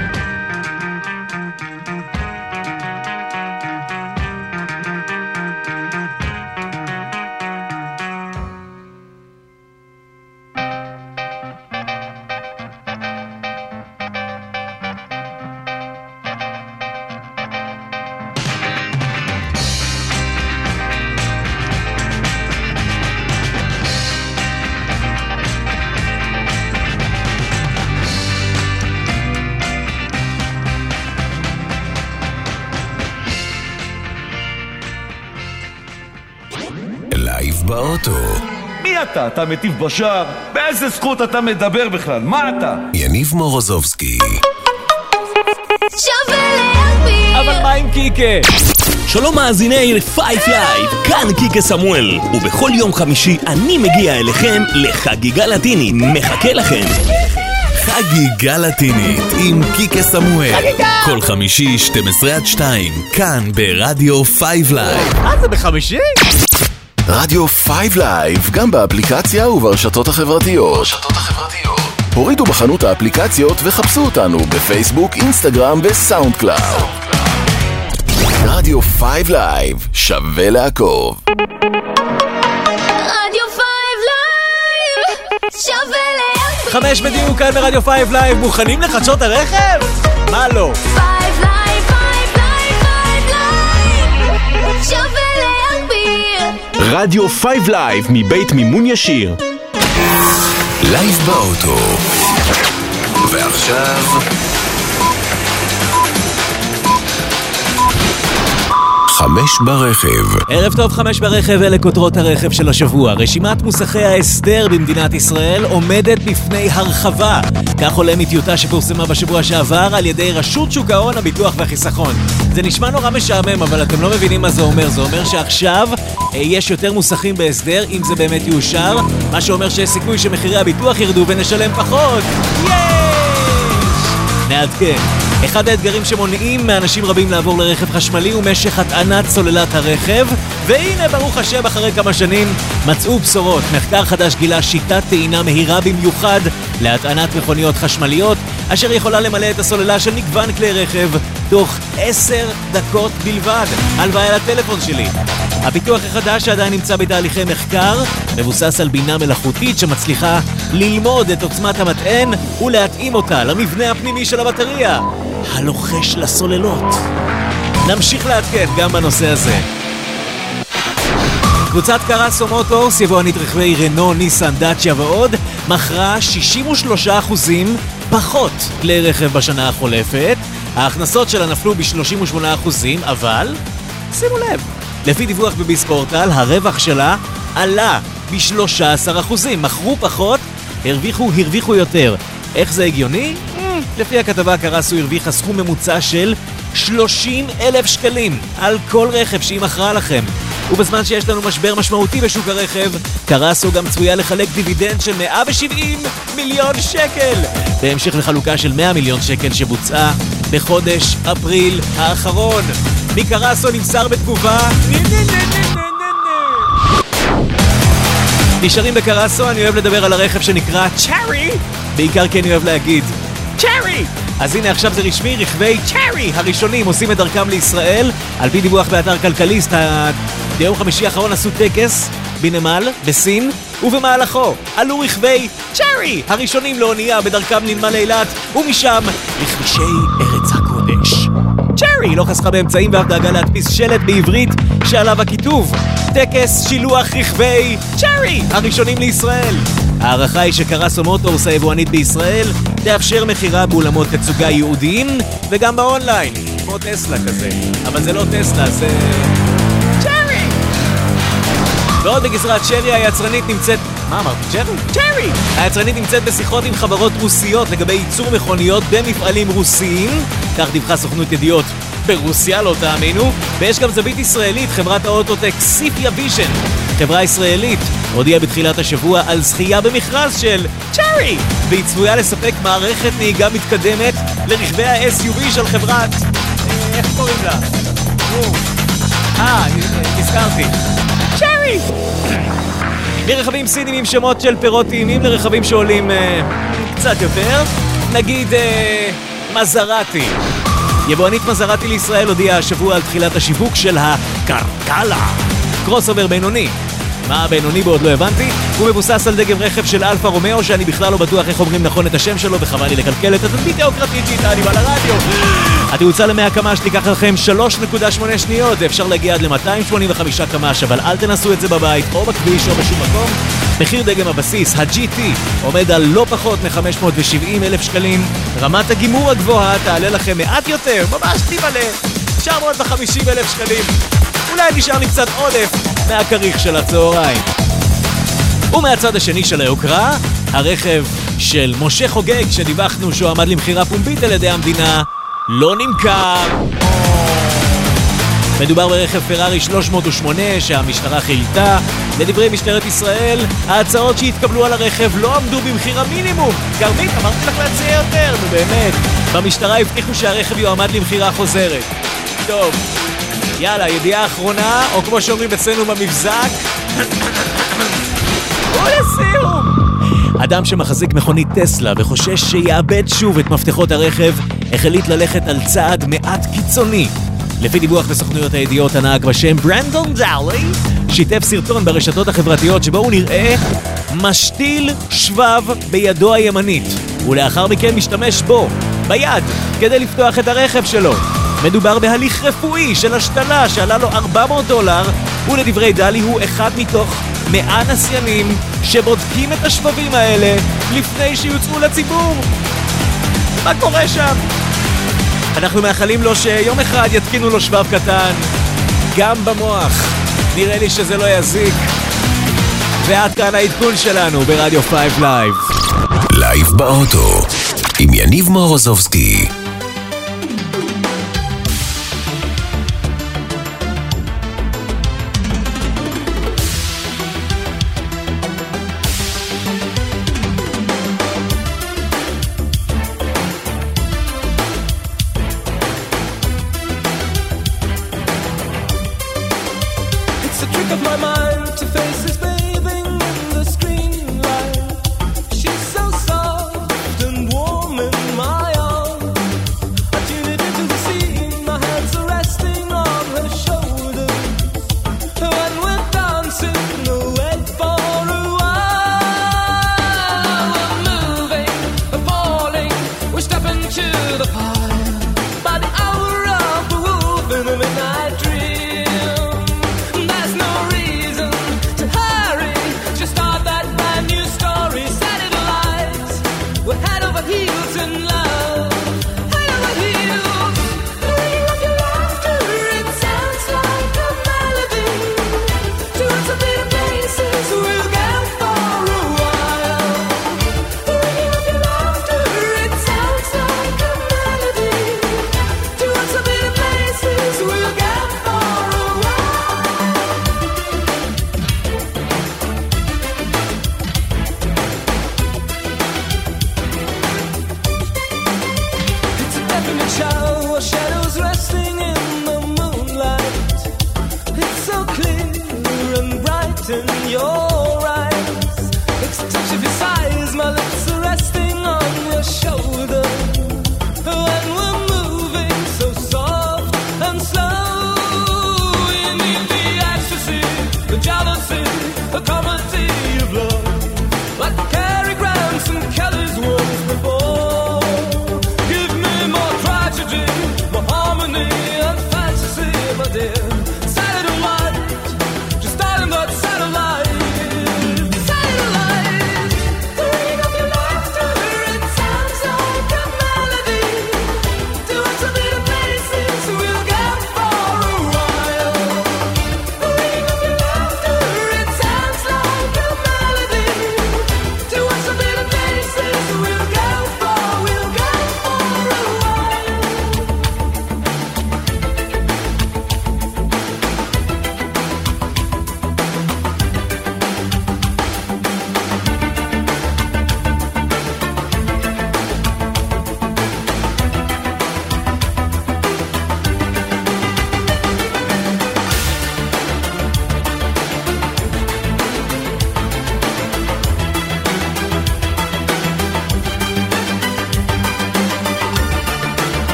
אתה? אתה מטיף בשער? באיזה זכות אתה מדבר בכלל? מה אתה? יניב מורוזובסקי. אבל מה עם קיקה? שלום מאזיני פייב לייב, כאן קיקה סמואל, ובכל יום חמישי אני מגיע אליכם לחגיגה לטינית, מחכה לכם. חגיגה לטינית עם קיקה סמואל. חגיגה! כל חמישי 12 עד 2, כאן ברדיו 5 לייב. מה זה בחמישי? רדיו פייב לייב, גם באפליקציה וברשתות החברתיות. ברשתות החברתיות. הורידו בחנות האפליקציות וחפשו אותנו בפייסבוק, אינסטגרם ו SoundCloud. רדיו פייב לייב, שווה לעקוב. רדיו 5 לייב, שווה לעקוב. חמש בדיוק כאן ברדיו פייב לייב, מוכנים לחדשות הרכב? מה לא? פייב רדיו 5 לייב מבית מימון ישיר. לייב באוטו. ועכשיו... חמש ברכב. ערב טוב, חמש ברכב, אלה כותרות הרכב של השבוע. רשימת מוסכי ההסדר במדינת ישראל עומדת בפני הרחבה. כך עולה מטיוטה שפורסמה בשבוע שעבר על ידי רשות שוק ההון, הביטוח והחיסכון. זה נשמע נורא משעמם, אבל אתם לא מבינים מה זה אומר. זה אומר שעכשיו אה, יש יותר מוסכים בהסדר, אם זה באמת יאושר, מה שאומר שיש סיכוי שמחירי הביטוח ירדו ונשלם פחות. יש! נעדכן. אחד האתגרים שמונעים מאנשים רבים לעבור לרכב חשמלי הוא משך הטענת סוללת הרכב, והנה ברוך השם אחרי כמה שנים מצאו בשורות. מחקר חדש גילה שיטת טעינה מהירה במיוחד להטענת מכוניות חשמליות, אשר יכולה למלא את הסוללה של מגוון כלי רכב תוך עשר דקות בלבד. הלוואי לטלפון שלי. הפיתוח החדש שעדיין נמצא בתהליכי מחקר מבוסס על בינה מלאכותית שמצליחה ללמוד את עוצמת המטען ולהתאים אותה למבנה הפנימי של הבטריה, הלוחש לסוללות. נמשיך לעדכן גם בנושא הזה. קבוצת קרסו מוטורס, יבואנית רכבי רנו, ניסן, דאצ'יה ועוד, מכרה 63% פחות כלי רכב בשנה החולפת. ההכנסות שלה נפלו ב-38%, אבל שימו לב, לפי דיווח בביספורטל, הרווח שלה עלה ב-13%. מכרו פחות, הרוויחו, הרוויחו יותר. איך זה הגיוני? Mm, לפי הכתבה קרסו הרוויחה סכום ממוצע של 30 אלף שקלים על כל רכב שהיא מכרה לכם. ובזמן שיש לנו משבר משמעותי בשוק הרכב, קרסו גם צפויה לחלק דיבידנד של 170 מיליון שקל, בהמשך לחלוקה של 100 מיליון שקל שבוצעה בחודש אפריל האחרון. מקרסו נמסר בתגובה... נשארים בקרסו, אני אוהב לדבר על הרכב שנקרא צ'ארי, בעיקר כי אני אוהב להגיד צ'ארי! אז הנה עכשיו זה רשמי, רכבי צ'ארי הראשונים עושים את דרכם לישראל. על פי דיווח באתר כלכליסט, ביום חמישי האחרון עשו טקס בנמל, בסין, ובמהלכו עלו רכבי צ'ארי הראשונים לאונייה בדרכם לנמל אילת, ומשם לכבישי ארץ הקודש. צ'ארי לא חסכה באמצעים ואף דאגה להדפיס שלט בעברית שעליו הכיתוב טקס שילוח רכבי צ'ארי הראשונים לישראל. ההערכה היא שקרסו מוטורס היבואנית בישראל תאפשר מכירה באולמות תצוגה ייעודיים וגם באונליין, כמו טסלה כזה. אבל זה לא טסלה, זה... ועוד בגזרת צ'רי היצרנית נמצאת... מה אמרתי? צ'רי? צ'רי! היצרנית נמצאת בשיחות עם חברות רוסיות לגבי ייצור מכוניות במפעלים רוסיים, כך דיווחה סוכנות ידיעות ברוסיה, לא תאמינו, ויש גם זווית ישראלית, חברת ה autotech Cipia Vision. חברה ישראלית הודיעה בתחילת השבוע על זכייה במכרז של צ'רי, והיא צפויה לספק מערכת נהיגה מתקדמת לרכבי ה-SUV של חברת... איך קוראים לה? אה, נזכרתי. צ'רי! מרכבים סינים עם שמות של פירות טעימים לרכבים שעולים אה, קצת יותר, נגיד אה, מזרטי. יבואנית מזרטי לישראל הודיעה השבוע על תחילת השיווק של הקרקלה. קרוסאובר בינוני. מה הבינוני בו עוד לא הבנתי? הוא מבוסס על דגם רכב של אלפה רומאו שאני בכלל לא בטוח איך אומרים נכון את השם שלו וחבל לי לקלקל את התדמית שאיתה אני בא לרדיו. התאוצה למאה קמ"ש תיקח לכם 3.8 שניות ואפשר להגיע עד ל-285 קמ"ש אבל אל תנסו את זה בבית או בכביש או בשום מקום. מחיר דגם הבסיס, ה-GT, עומד על לא פחות מ-570 אלף שקלים. רמת הגימור הגבוהה תעלה לכם מעט יותר, ממש טיפל'ה, 950 אלף שקלים. אולי נשאר לי קצת עודף מהכריך של הצהריים. ומהצד השני של היוקרה, הרכב של משה חוגג, שדיווחנו שהוא עמד למכירה פומבית על ידי המדינה, לא נמכר. מדובר ברכב פרארי 308 שהמשטרה חילתה. לדברי משטרת ישראל, ההצעות שהתקבלו על הרכב לא עמדו במחיר המינימום. כרמית, אמרתי לך להציע יותר, נו באמת. במשטרה הבטיחו שהרכב יועמד למכירה חוזרת. טוב, יאללה, ידיעה אחרונה, או כמו שאומרים אצלנו במבזק, ולסיום! אדם שמחזיק מכונית טסלה וחושש שיאבד שוב את מפתחות הרכב, החליט ללכת על צעד מעט קיצוני. לפי דיווח בסוכנויות הידיעות, הנהג בשם ברנדון דאלי שיתף סרטון ברשתות החברתיות שבו הוא נראה משתיל שבב בידו הימנית, ולאחר מכן משתמש בו, ביד, כדי לפתוח את הרכב שלו. מדובר בהליך רפואי של השתלה שעלה לו 400 דולר, ולדברי דלי הוא אחד מתוך 100 נסיינים שבודקים את השבבים האלה לפני שיוצאו לציבור. מה קורה שם? אנחנו מאחלים לו שיום אחד יתקינו לו שבב קטן, גם במוח. נראה לי שזה לא יזיק. ועד כאן העדכון שלנו ברדיו 5 לייב. לייב באוטו, עם יניב מורוזובסקי.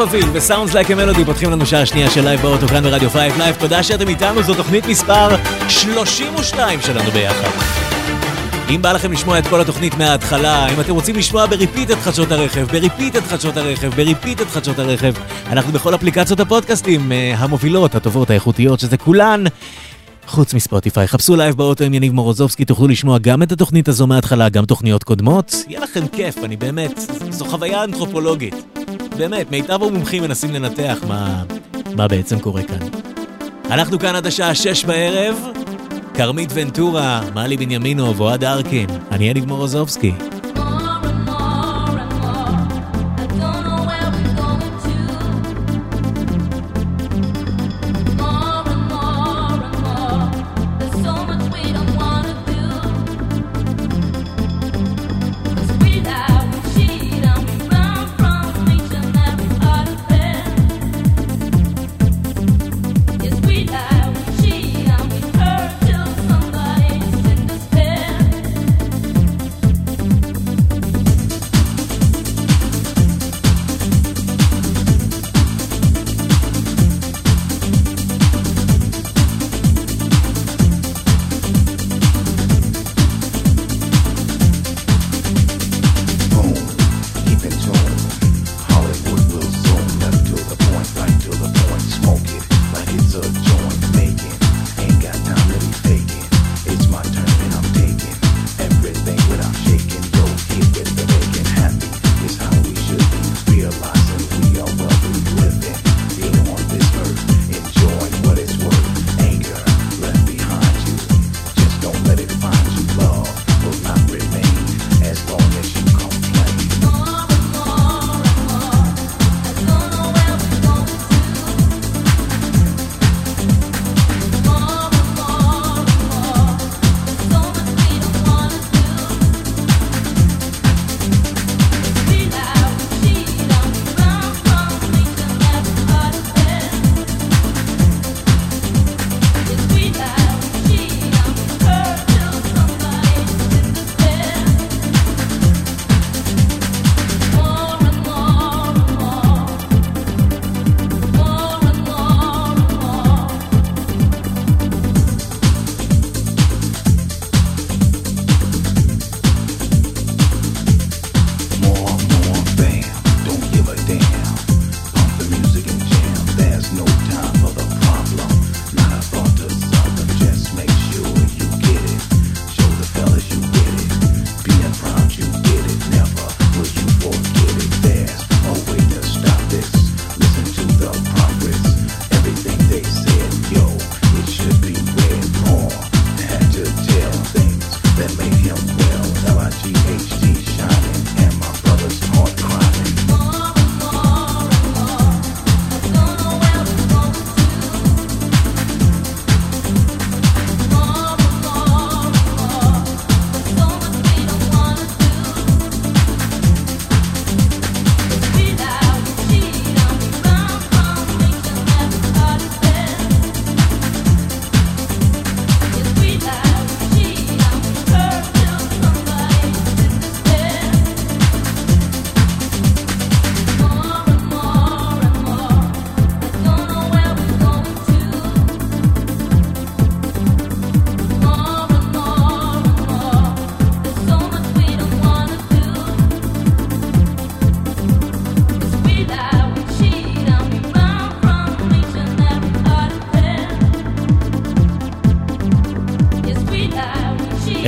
Alphaville ו Sounds Like a Melody פותחים לנו שעה שנייה של לייב באוטו כאן ברדיו 5 לייב. תודה שאתם איתנו, זו תוכנית מספר 32 שלנו ביחד. אם בא לכם לשמוע את כל התוכנית מההתחלה, אם אתם רוצים לשמוע ב repeat את חדשות הרכב, ב repeat את חדשות הרכב, ב repeat את חדשות הרכב, אנחנו בכל אפליקציות הפודקאסטים אה, המובילות, הטובות, האיכותיות, שזה כולן. חוץ מספוטיפיי, חפשו לייב באוטו עם יניב מורוזובסקי, תוכלו לשמוע גם את התוכנית הזו מההתחלה, גם תוכניות קודמות. יהיה לכם כיף, אני באמת, זו חוויה אנתרופולוגית. באמת, מיטב המומחים מנסים לנתח מה, מה בעצם קורה כאן. אנחנו כאן עד השעה שש בערב, כרמית ונטורה, מלי בנימינוב, אוהד ארקין, אני יניב מורוזובסקי.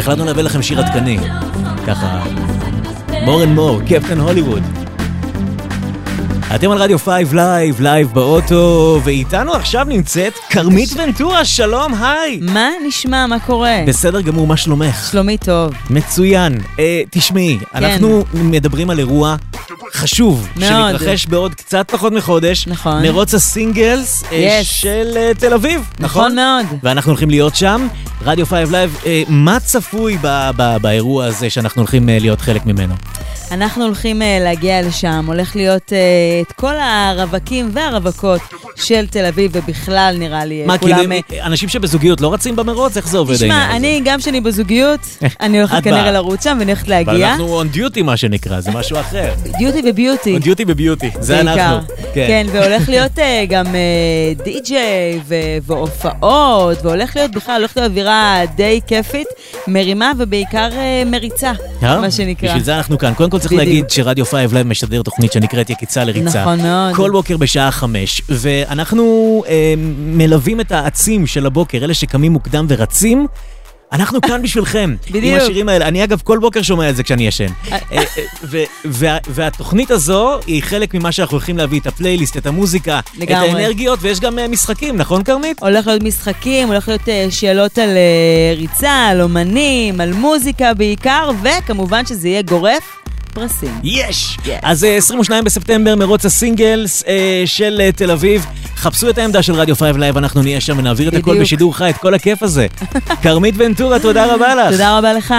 החלטנו להביא לכם שיר עדכני. ככה, more and more, Captain Hollywood. אתם על רדיו 5 לייב, לייב באוטו, ואיתנו עכשיו נמצאת כרמית ונטורה, שלום, היי. מה נשמע? מה קורה? בסדר גמור, מה שלומך? שלומי טוב. מצוין. אה, תשמעי, אנחנו מדברים על אירוע חשוב, מאוד. שמתרחש בעוד קצת פחות מחודש. נכון. מרוץ ה singles אה, Yes. של אה, תל אביב, נכון? נכון מאוד. ואנחנו הולכים להיות שם. רדיו 5 לייב, אה, מה צפוי ב- ב- באירוע הזה שאנחנו הולכים אה, להיות חלק ממנו? אנחנו הולכים אה, להגיע לשם, הולך להיות את כל הרווקים והרווקות של תל אביב, ובכלל נראה לי מה, כולם... מה, כאילו, אה, אנשים שבזוגיות לא רצים במרוץ? איך זה עובד העניין הזה? תשמע, אני, גם כשאני בזוגיות, (laughs) אני הולכת כנראה לרוץ שם, ואני הולכת להגיע. אבל אנחנו on duty, מה שנקרא, זה משהו אחר. duty ו beauty. on duty ו beauty, זה אנחנו. כן. כן, והולך להיות אה, גם אה, די-ג'יי, והופעות, והולך להיות בכלל, הולכת להיות אווירה די כיפית, מרימה ובעיקר מריצה, מה שנקרא. בשביל זה אנחנו כאן. קודם כל צריך להגיד שרדיו 5 Live משדר תוכנית שנקראת יקיצה לריצה. נכון מאוד. כל בוקר בשעה 5, אנחנו אה, מלווים את העצים של הבוקר, אלה שקמים מוקדם ורצים. אנחנו כאן (laughs) בשבילכם. בדיוק. עם השירים האלה. אני אגב כל בוקר שומע את זה כשאני ישן. אה, אה, אה, והתוכנית הזו היא חלק ממה שאנחנו הולכים להביא, את הפלייליסט, את המוזיקה, את האנרגיות, ויש גם משחקים, נכון כרמית? הולך להיות משחקים, הולך להיות שאלות על ריצה, על אומנים, על מוזיקה בעיקר, וכמובן שזה יהיה גורף. פרסים. יש! אז אה, 22 בספטמבר, מרוץ ה singles אה, של אה, תל אביב. חפשו את העמדה של רדיו 5 לייב, אנחנו נהיה שם ונעביר את הכל. בשידור חי, את כל הכיף הזה. (laughs) כרמית ונטורה, תודה רבה לך. תודה רבה לך.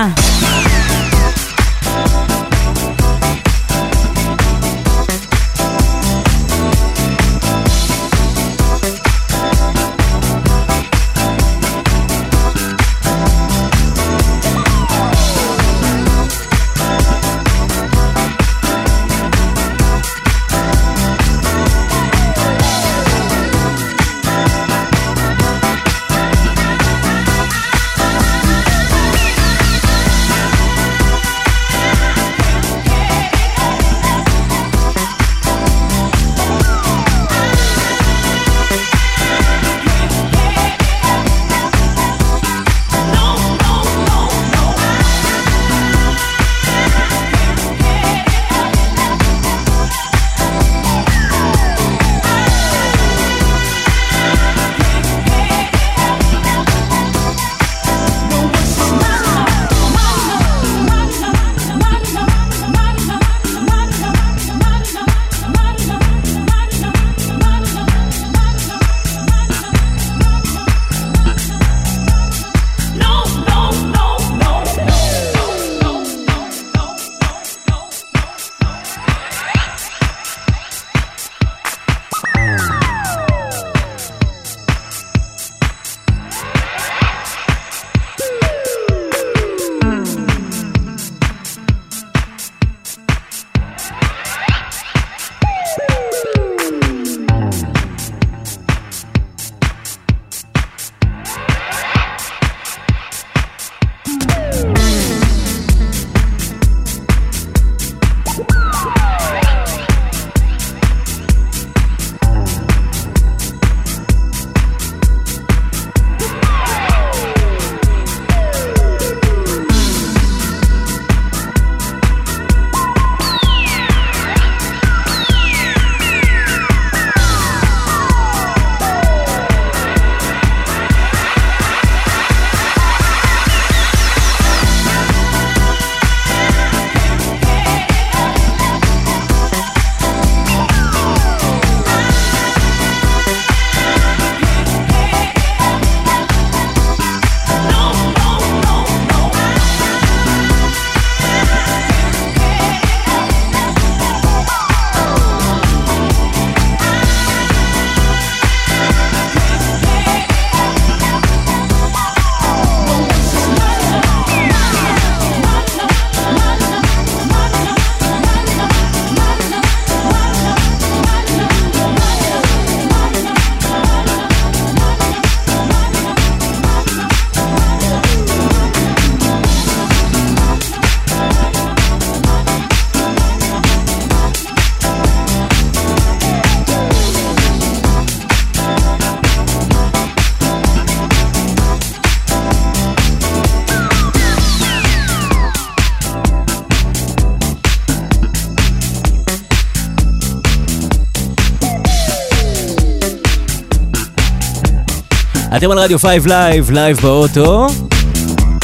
אתם על רדיו 5 לייב, לייב באוטו.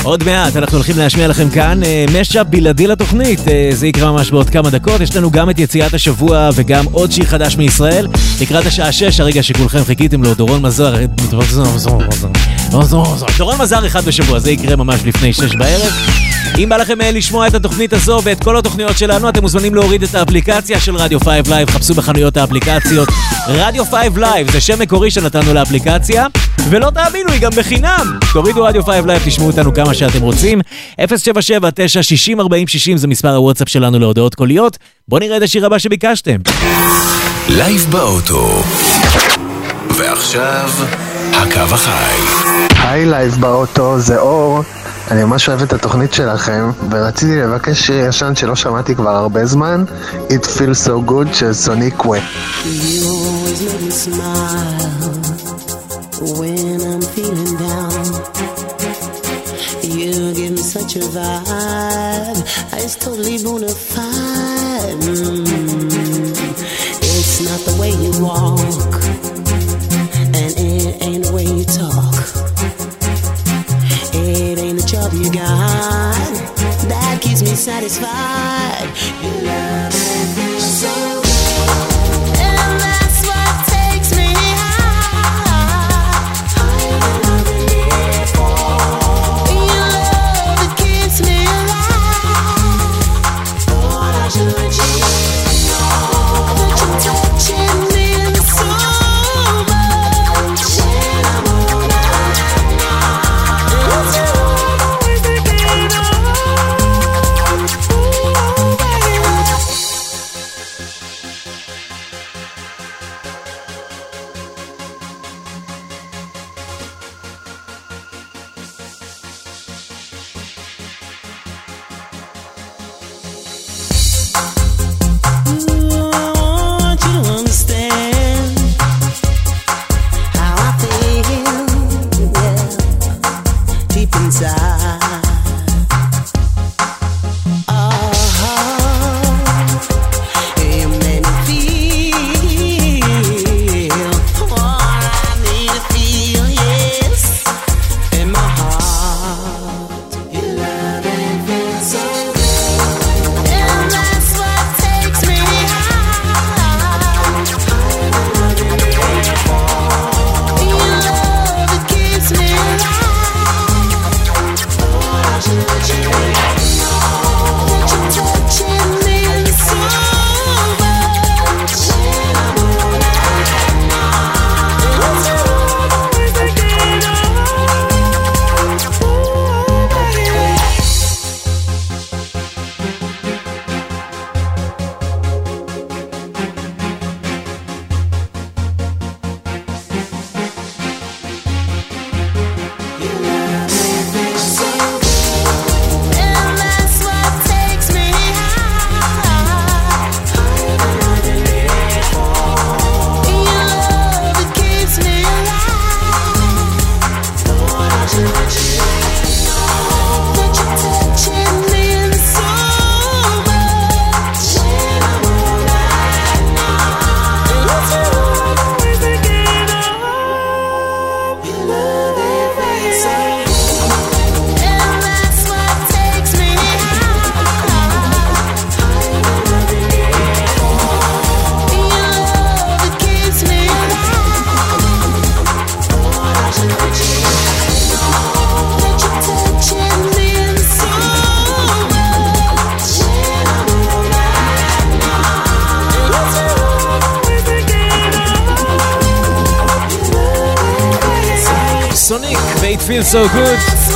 עוד מעט אנחנו הולכים להשמיע לכם כאן אה, mashup בלעדי לתוכנית, אה, זה יקרה ממש בעוד כמה דקות, יש לנו גם את יציאת השבוע וגם עוד שיר חדש מישראל. לקראת השעה 6, הרגע שכולכם חיכיתם לו, מזר, דורון מזר. דורון מזר אחד בשבוע, זה יקרה ממש לפני שש בערב. אם בא לכם אה, לשמוע את התוכנית הזו ואת כל התוכניות שלנו, אתם מוזמנים להוריד את האפליקציה של רדיו 5 לייב, חפשו בחנויות האפליקציות. רדיו 5 לייב זה שם מקורי שנתנו לאפליקציה, ולא תאמינו, היא גם בחינם. תורידו רדיו 5 לייב, תשמעו אותנו כמה שאתם רוצים. 077-960-4060 זה מספר הוואטסאפ שלנו להודעות קוליות. בואו נראה את השיר הבא שביקשתם. לייב באוטו. ועכשיו, הקו החי. היי לייב באוטו, זה אור. אני ממש אוהב את התוכנית שלכם, ורציתי לבקש שיר ישן שלא שמעתי כבר הרבה זמן, It Feels So Good של fide. Mm. It's not the way you walk, and it ain't the way you talk. Job you got that keeps me satisfied. Your love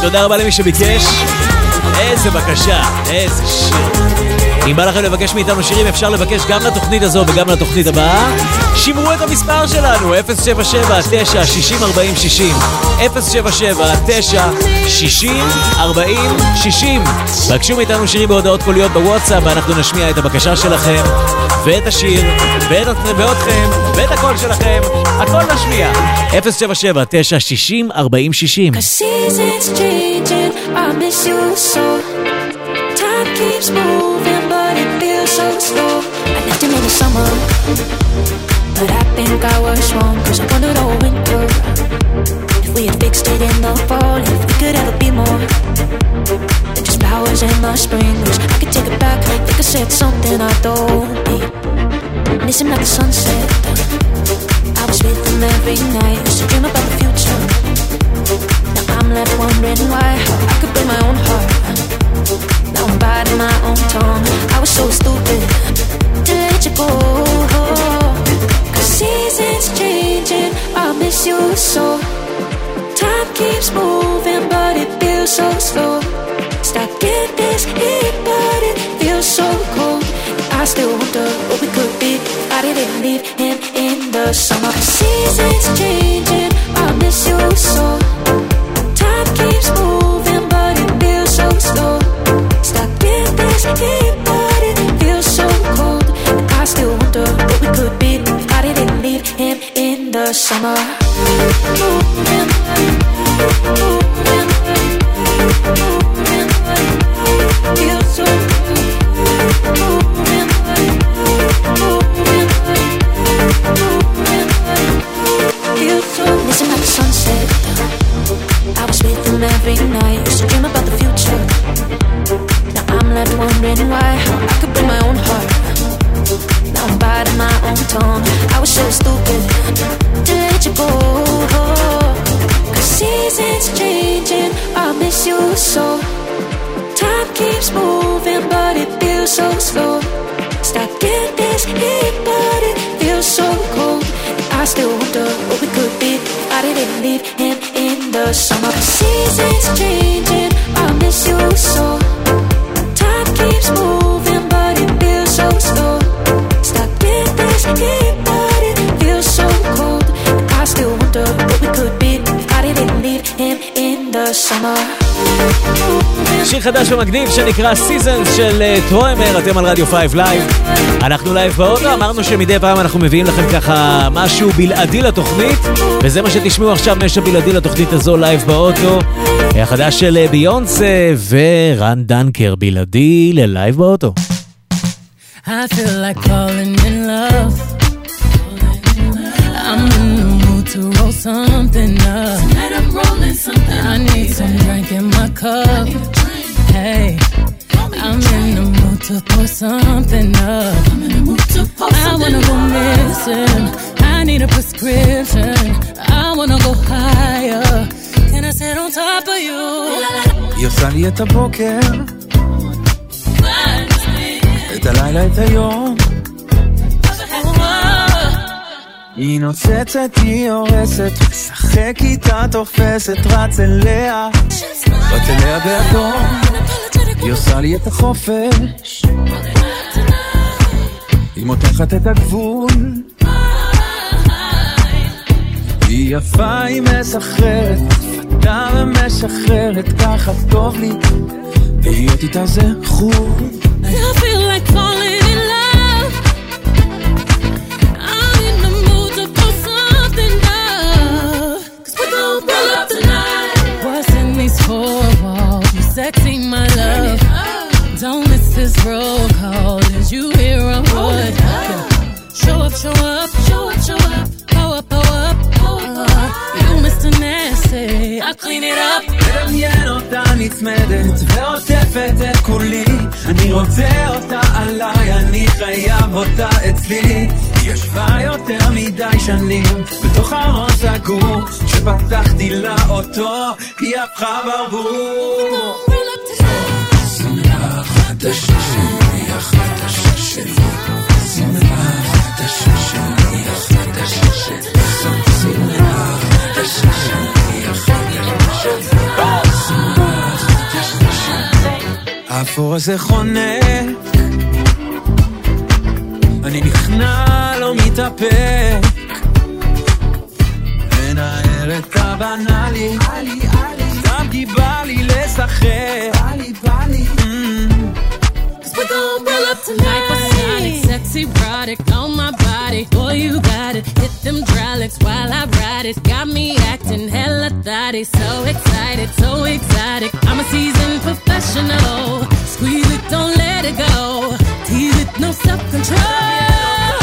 תודה רבה למי שביקש. איזה בקשה, איזה שיר. אם בא לכם לבקש מאיתנו שירים, אפשר לבקש גם לתוכנית הזו וגם לתוכנית הבאה. שמרו את המספר שלנו, 077-960-4060. 077-960-4060. בקשו מאיתנו שירים בהודעות קוליות בוואטסאפ, ואנחנו נשמיע את הבקשה שלכם, ואת השיר, ואת ואתכם, ואת הקול שלכם, הכל נשמיע. 077-960-4060. Seasons changing, I miss you so. Time keeps moving, but it feels so slow. I left him in the summer, but I think I was wrong, cause I wanted all winter. If we had fixed it in the fall, if we could ever be more than just flowers in the spring. Wish I could take it back, think I said something I don't mean. Missing like the sunset. I was with him every night, used to dream about the future. Now I'm left wondering why I could break my own heart. Now I'm biting my own tongue. I was so stupid to let you go. Cause seasons changing, I miss you so. Time keeps moving, but it feels so slow. So cold. I still wonder what we could be. I didn't leave him in the summer. Seasons changing, I miss you so. Time keeps moving, but it feels so slow. Stuck in this heat, but it feels so cold. I still wonder what we could be. I didn't leave him in the summer. Every night, used to dream about the future. Now I'm left wondering why I could break my own heart. Now I'm biting my own tongue. I was so stupid to let you go. Cause seasons changing, I miss you so. Time keeps moving, but it feels so slow. Stuck in this heat, but it feels so cold. I still wonder what we could be. I didn't leave the summer. Seasons changing, I miss you so. Time keeps moving, but it feels so slow. Stuck in this heat, but it feels so cold. I still wonder what we could be. I didn't leave him in the summer. שיר חדש ומגניב שנקרא Seasons של אה, טרוימר, אתם על רדיו 5 לייב. אנחנו לייב באוטו, אמרנו שמדי פעם אנחנו מביאים לכם ככה משהו בלעדי לתוכנית, וזה מה שתשמעו עכשיו, משהו בלעדי לתוכנית הזו לייב באוטו. החדש של אה, ביונסה ורן דנקר בלעדי ללייב באוטו. I feel like falling in love. I'm in the mood to roll something up. Tonight I'm rolling something. I need some drink in my cup. Hey, I'm in the mood to pour something up. I'm in the mood to pour I wanna go missing. I need a prescription. I wanna go higher. Can I sit on top of you? היא עושה לי את הבוקר, את הלילה, את היום. היא נוצצת, היא הורסת, משחק איתה, תופסת, רץ אליה, רץ אליה באדום. היא עושה לי את החופש, היא מותחת את הגבול. היא יפה, היא מסחררת, שפתה ומשחררת, ככה טוב לי, להיות איתה זה חור. Sexy, my love. Don't miss this roll call. Did you hear a word? Show up, show up, show up, show up. Pull up, pull I clean it up. מדמיין אותה נצמדת ועוטפת את כולי אני רוצה אותה עליי, אני חייב אותה אצלי היא ישבה יותר מדי שנים בתוך ארון סגור כשפתחתי לה אותו היא הפכה ברבור שמלה חדשה שלי, החדשה שלי שמלה חדשה שלי, החדשה שלי האפור הזה חונק, אני נכנע, לא מתאפק, מנער את הבנאלי, סתם כי בא לי לשחק. Cause we gon' pull up tonight. Hypersonic, sexy product on my body. Boy, you got it. Hit them hydraulics while I ride it. Got me acting hella thotty. So excited, so exotic. I'm a seasoned professional. Squeeze it, don't let it go. Tease it, no self control.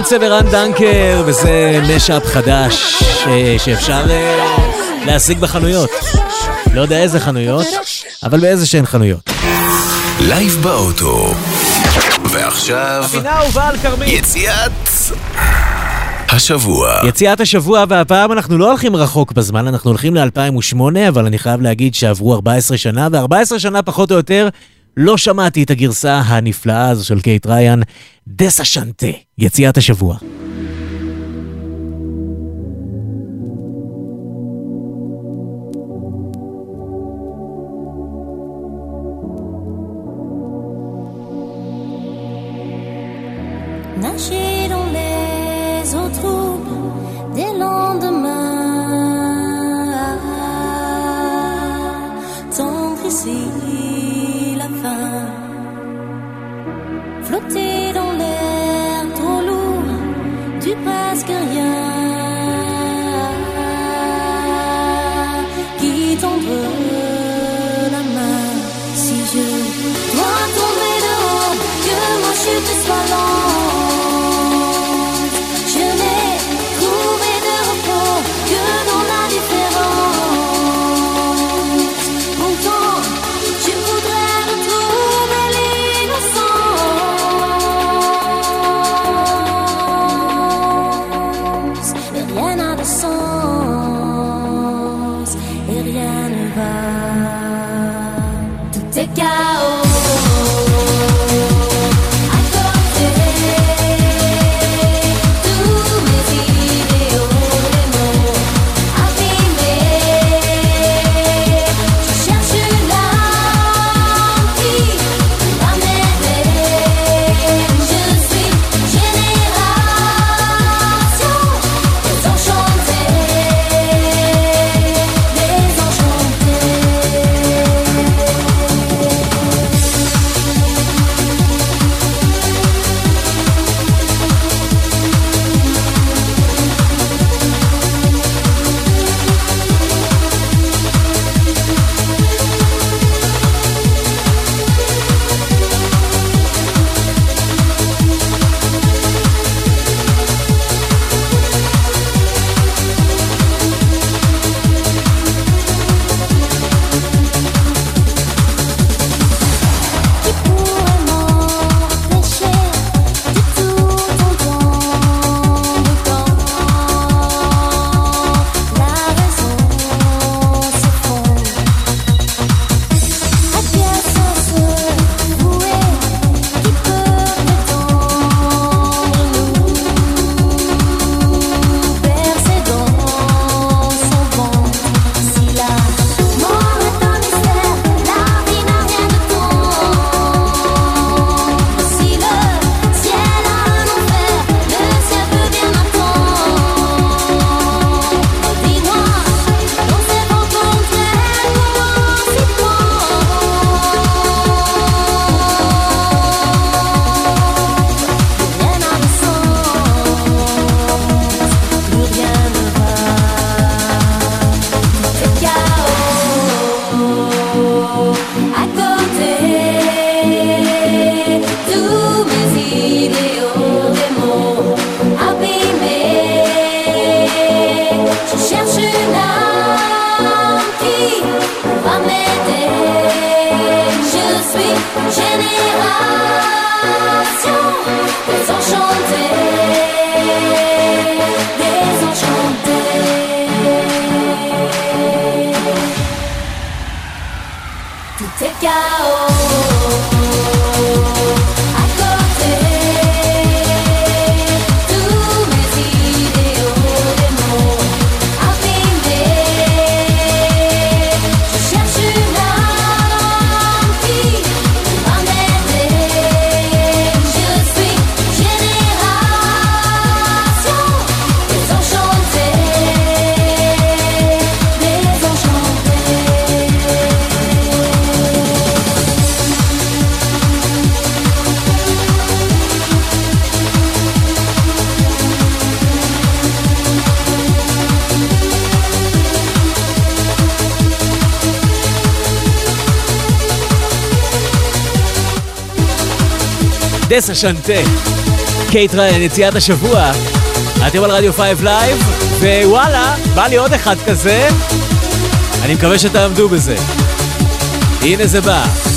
ביונסה ורן דנקר, וזה mashup חדש אה, שאפשר אה, להשיג בחנויות. לא יודע איזה חנויות, אבל באיזה שהן חנויות. לייב באוטו, ועכשיו... הפינה האהובה על כרמית. יציאת... השבוע. יציאת השבוע, והפעם אנחנו לא הולכים רחוק בזמן, אנחנו הולכים ל-2008, אבל אני חייב להגיד שעברו 14 שנה, ו-14 שנה פחות או יותר לא שמעתי את הגרסה הנפלאה הזו של קייט ריין, דסה שנטה, יציאת השבוע. שנטה. קייט ריאן, יציאת השבוע. אתם על רדיו 5 לייב, ווואלה, בא לי עוד אחד כזה. אני מקווה שתעמדו בזה. הנה זה בא.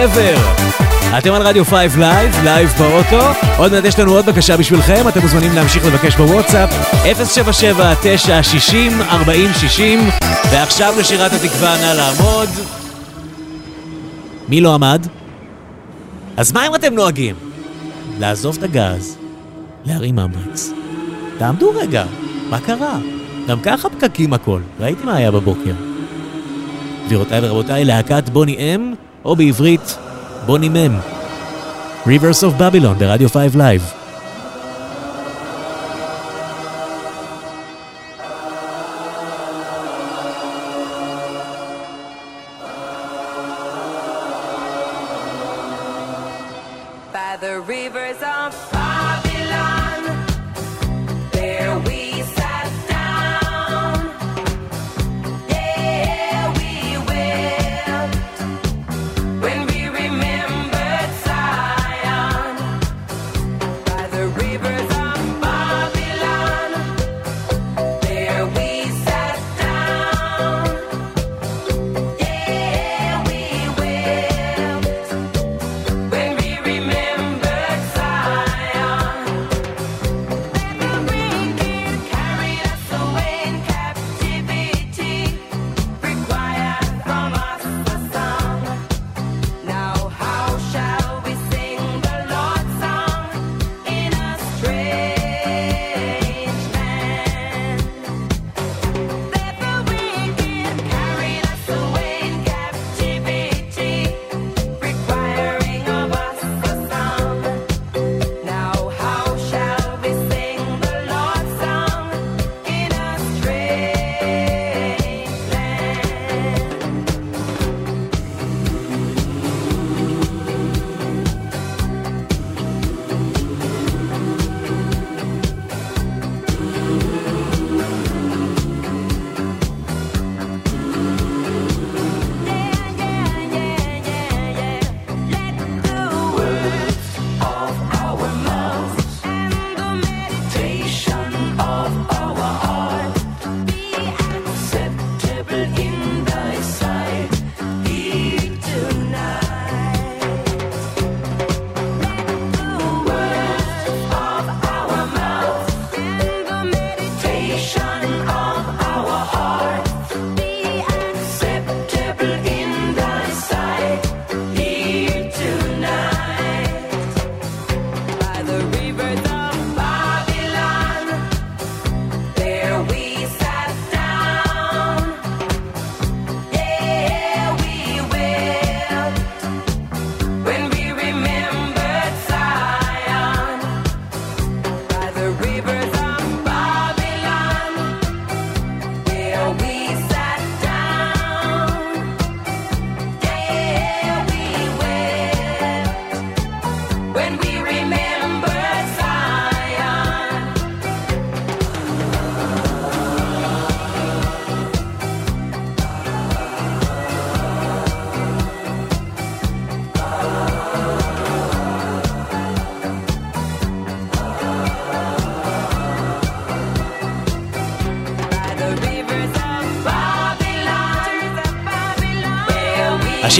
Ever. אתם על רדיו 5 לייב, לייב באוטו. עוד מעט יש לנו עוד בקשה בשבילכם, אתם מוזמנים להמשיך לבקש בוואטסאפ 077-960-4060 ועכשיו לשירת התקווה, נא לעמוד. מי לא עמד? אז מה אם אתם נוהגים? לעזוב את הגז, להרים אמברקס. תעמדו רגע, מה קרה? גם ככה פקקים הכל, ראיתי מה היה בבוקר. גבירותיי ורבותיי, להקת בוני אם, או בעברית, בוני מם. Rivers of Babylon ברדיו 5 לייב.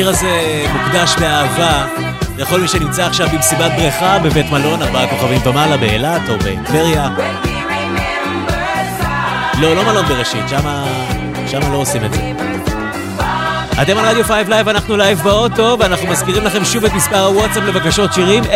השיר הזה מוקדש באהבה לכל מי שנמצא עכשיו במסיבת בריכה בבית מלון, ארבעה כוכבים ומעלה, באילת או בטבריה. לא, לא מלון בראשית, שמה, שמה לא עושים את זה. אתם על רדיו 5 לייב, אנחנו לייב באוטו, ואנחנו מזכירים לכם שוב את מספר הוואטסאפ לבקשות שירים 077-960-4060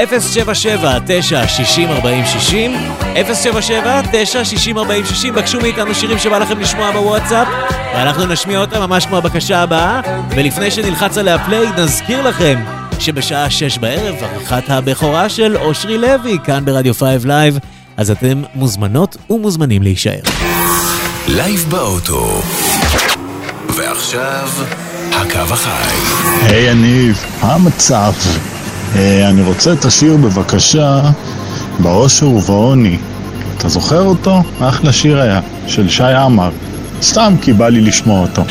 077-960-4060 בקשו מאיתנו שירים שבא לכם לשמוע בוואטסאפ ואנחנו נשמיע אותם ממש כמו הבקשה הבאה ולפני שנלחץ עליה play נזכיר לכם שבשעה 6 בערב עריכת הבכורה של אושרי לוי כאן ברדיו 5 לייב אז אתם מוזמנות ומוזמנים להישאר. לייב באוטו. ועכשיו, הקו החי. היי יניב, מה המצב? אה, אני רוצה את השיר בבקשה, באושר ובעוני. אתה זוכר אותו? אחלה שיר היה, של שי עמר. סתם כי בא לי לשמוע אותו.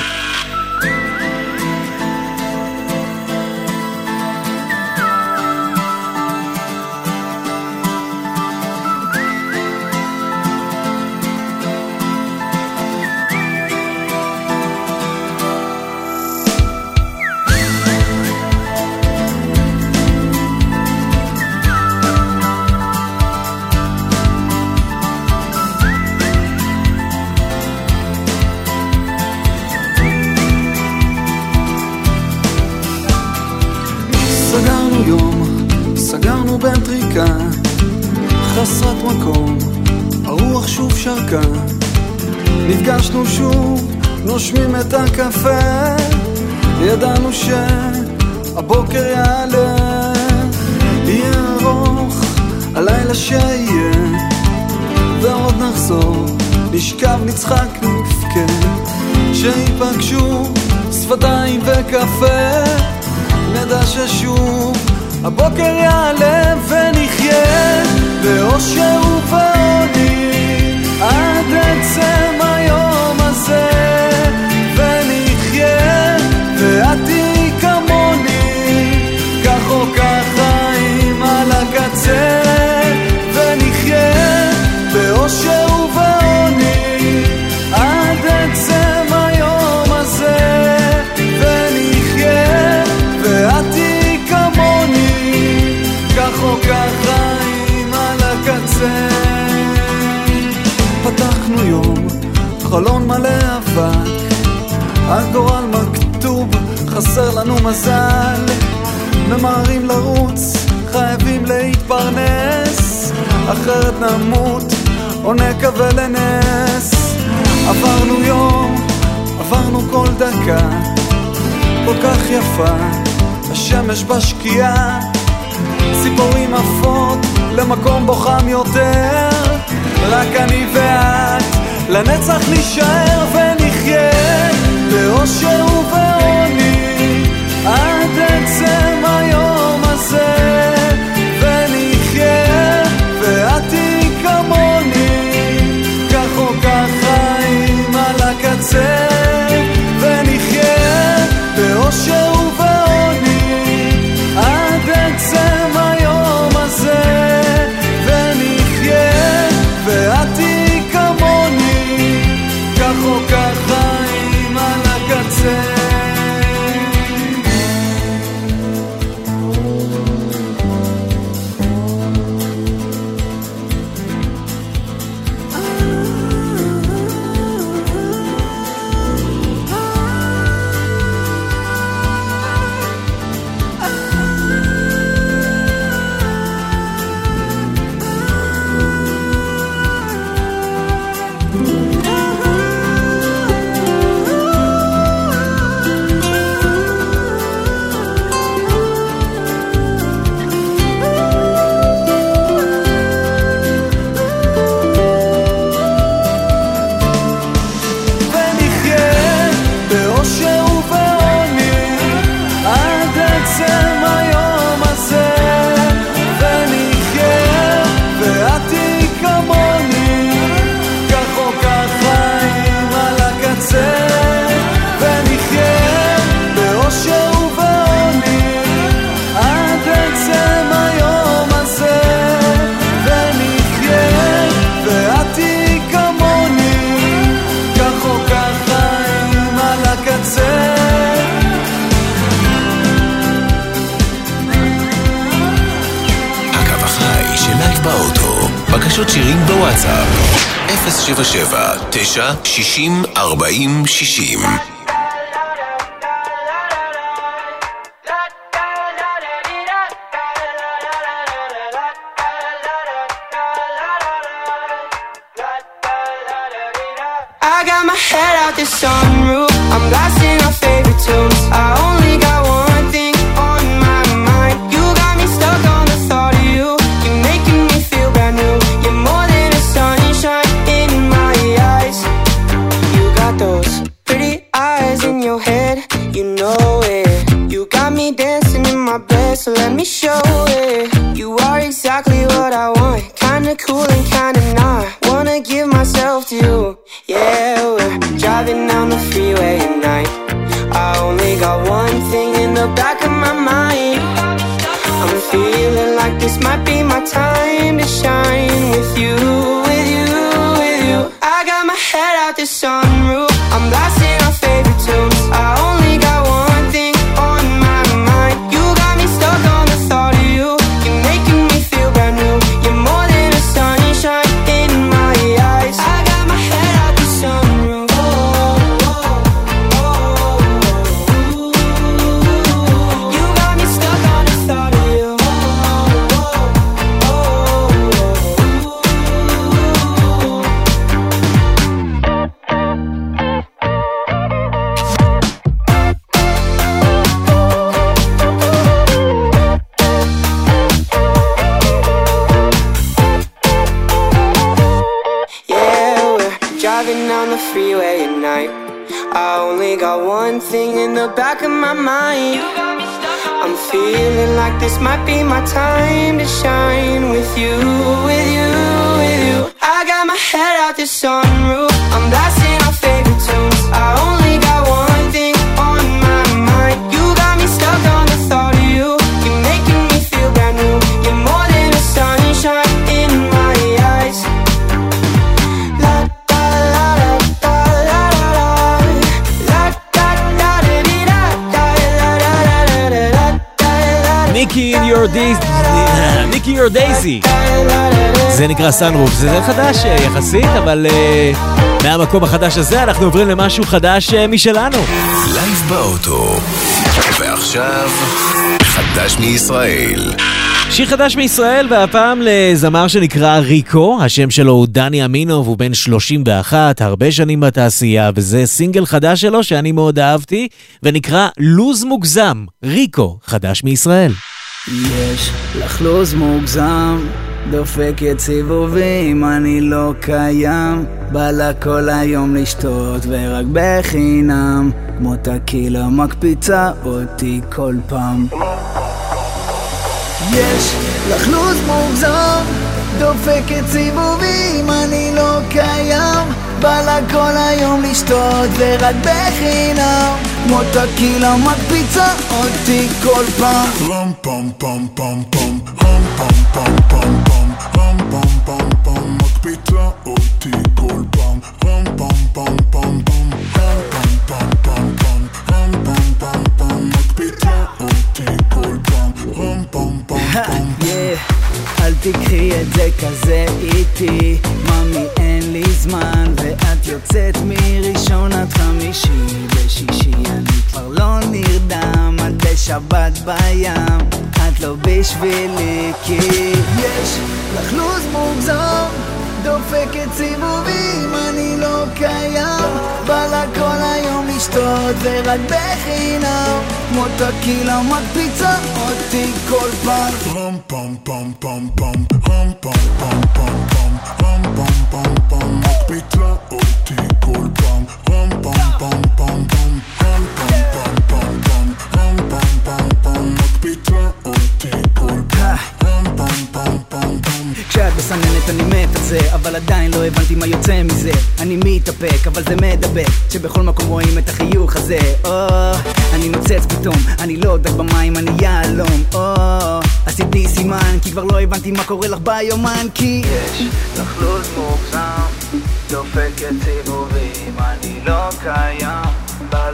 רק אני ואת. לנצח נישאר ונחיה באושר בקשות שירים בוואטסאפ. 077 9 60 40 60 driving down the freeway at night. I only got one thing in the back of my mind. I'm feeling like this might be my time to shine with you, with you, with you. I got my head out the sunroof. I'm blasting our favorite tunes. I only Nicky Youre Nicky Youre dazy. זה נקרא Sunroof, זה חדש אה, יחסית, אבל אה, מהמקום החדש הזה אנחנו עוברים למשהו חדש אה, משלנו. לייב באוטו. ועכשיו, חדש מישראל. שיר חדש מישראל, והפעם לזמר שנקרא ריקו, השם שלו הוא דני אמינוב, הוא בן 31, הרבה שנים בתעשייה, וזה סינגל חדש שלו שאני מאוד אהבתי, ונקרא לוז מוגזם, ריקו, חדש מישראל. יש לך לו"ז מוגזם, דופקת סיבובים, אני לא קיים. בא לה כל היום לשתות ורק בחינם, כמו טקילה מקפיצה אותי כל פעם. יש לך לו"ז מוגזם, דופקת סיבובים, אני לא קיים. בא לה כל היום לשתות ורק בחינם, כמו טקילה מקפיצה אותי כל פעם. רם פם פם פם פם, רם פם פם פם פם, רם פם פם פם, מקפיצה אותי כל פעם. רם פם פם פם פם, רם פם פם פם פם, רם פם פם פם, מקפיצה אותי כל פעם. רם פם פם פם. אל תיקחי את זה כזה איטי, ממי אין לי זמן ואת יוצאת מראשון עד חמישי, בשישי אני כבר לא נרדם, עד בשבת בים, את לא בשבילי כי יש לך לו"ז מוגזם, דופקת סיבובים, אני לא קיים. בא לה כל היום לשתות ורק בחינם, כמו טקילה מקפיצה אותי כל פעם. רם פם פם פם פם, רם פם פם פם פם, רם פם פם פם, מקפיצה אותי כל פעם. פם פם פם פם, רם פם פם כשאת מסננת אני מת על זה, אבל עדיין לא הבנתי מה יוצא מזה. אני מתאפק, אבל זה מדבק, שבכל מקום רואים את החיוך הזה. או, אני נוצץ פתאום, אני לא דק במים, אני יהלום. או, עשיתי סימן, כי כבר לא הבנתי מה קורה לך ביומן, כי יש לך לו"ז מוגזם, דופקת סיבובים, אני לא קיים. בא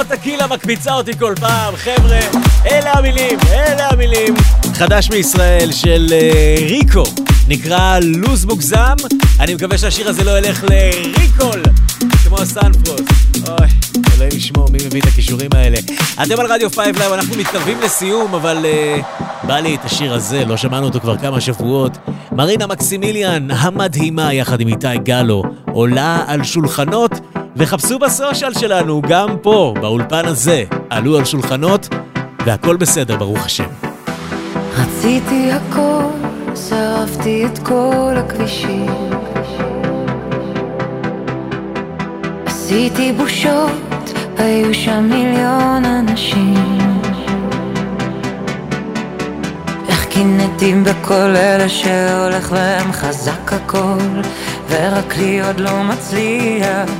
הכל טקילה מקפיצה אותי כל פעם. חבר'ה, אלה המילים, אלה המילים. חדש מישראל של אה, ריקו, נקרא לוז מוגזם, אני מקווה שהשיר הזה לא ילך לריקול. כמו סנפרוסט. אוי, אלוהים ישמור, מי מביא את הקישורים האלה? אתם על רדיו 5 לייב, אנחנו מתקרבים לסיום, אבל אה, בא לי את השיר הזה, לא שמענו אותו כבר כמה שבועות. מרינה מקסימיליאן, המדהימה, יחד עם איתי גלו, עולה על שולחנות. וחפשו בסושיאל שלנו, גם פה, באולפן הזה, עלו על שולחנות, והכל בסדר, ברוך השם. רציתי הכל, שרפתי את כל הכבישים. עשיתי בושות, היו שם מיליון אנשים. איך קינאתי בכל אלה שהולך להם חזק הכל, ורק לי עוד לא מצליח.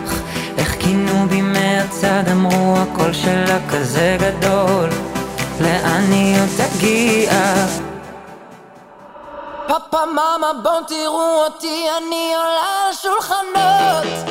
איך כינו בי מהצד, אמרו הקול שלה כזה גדול, לאן היא עוד תגיע? פאפה מאמה בואו תראו אותי אני עולה על שולחנות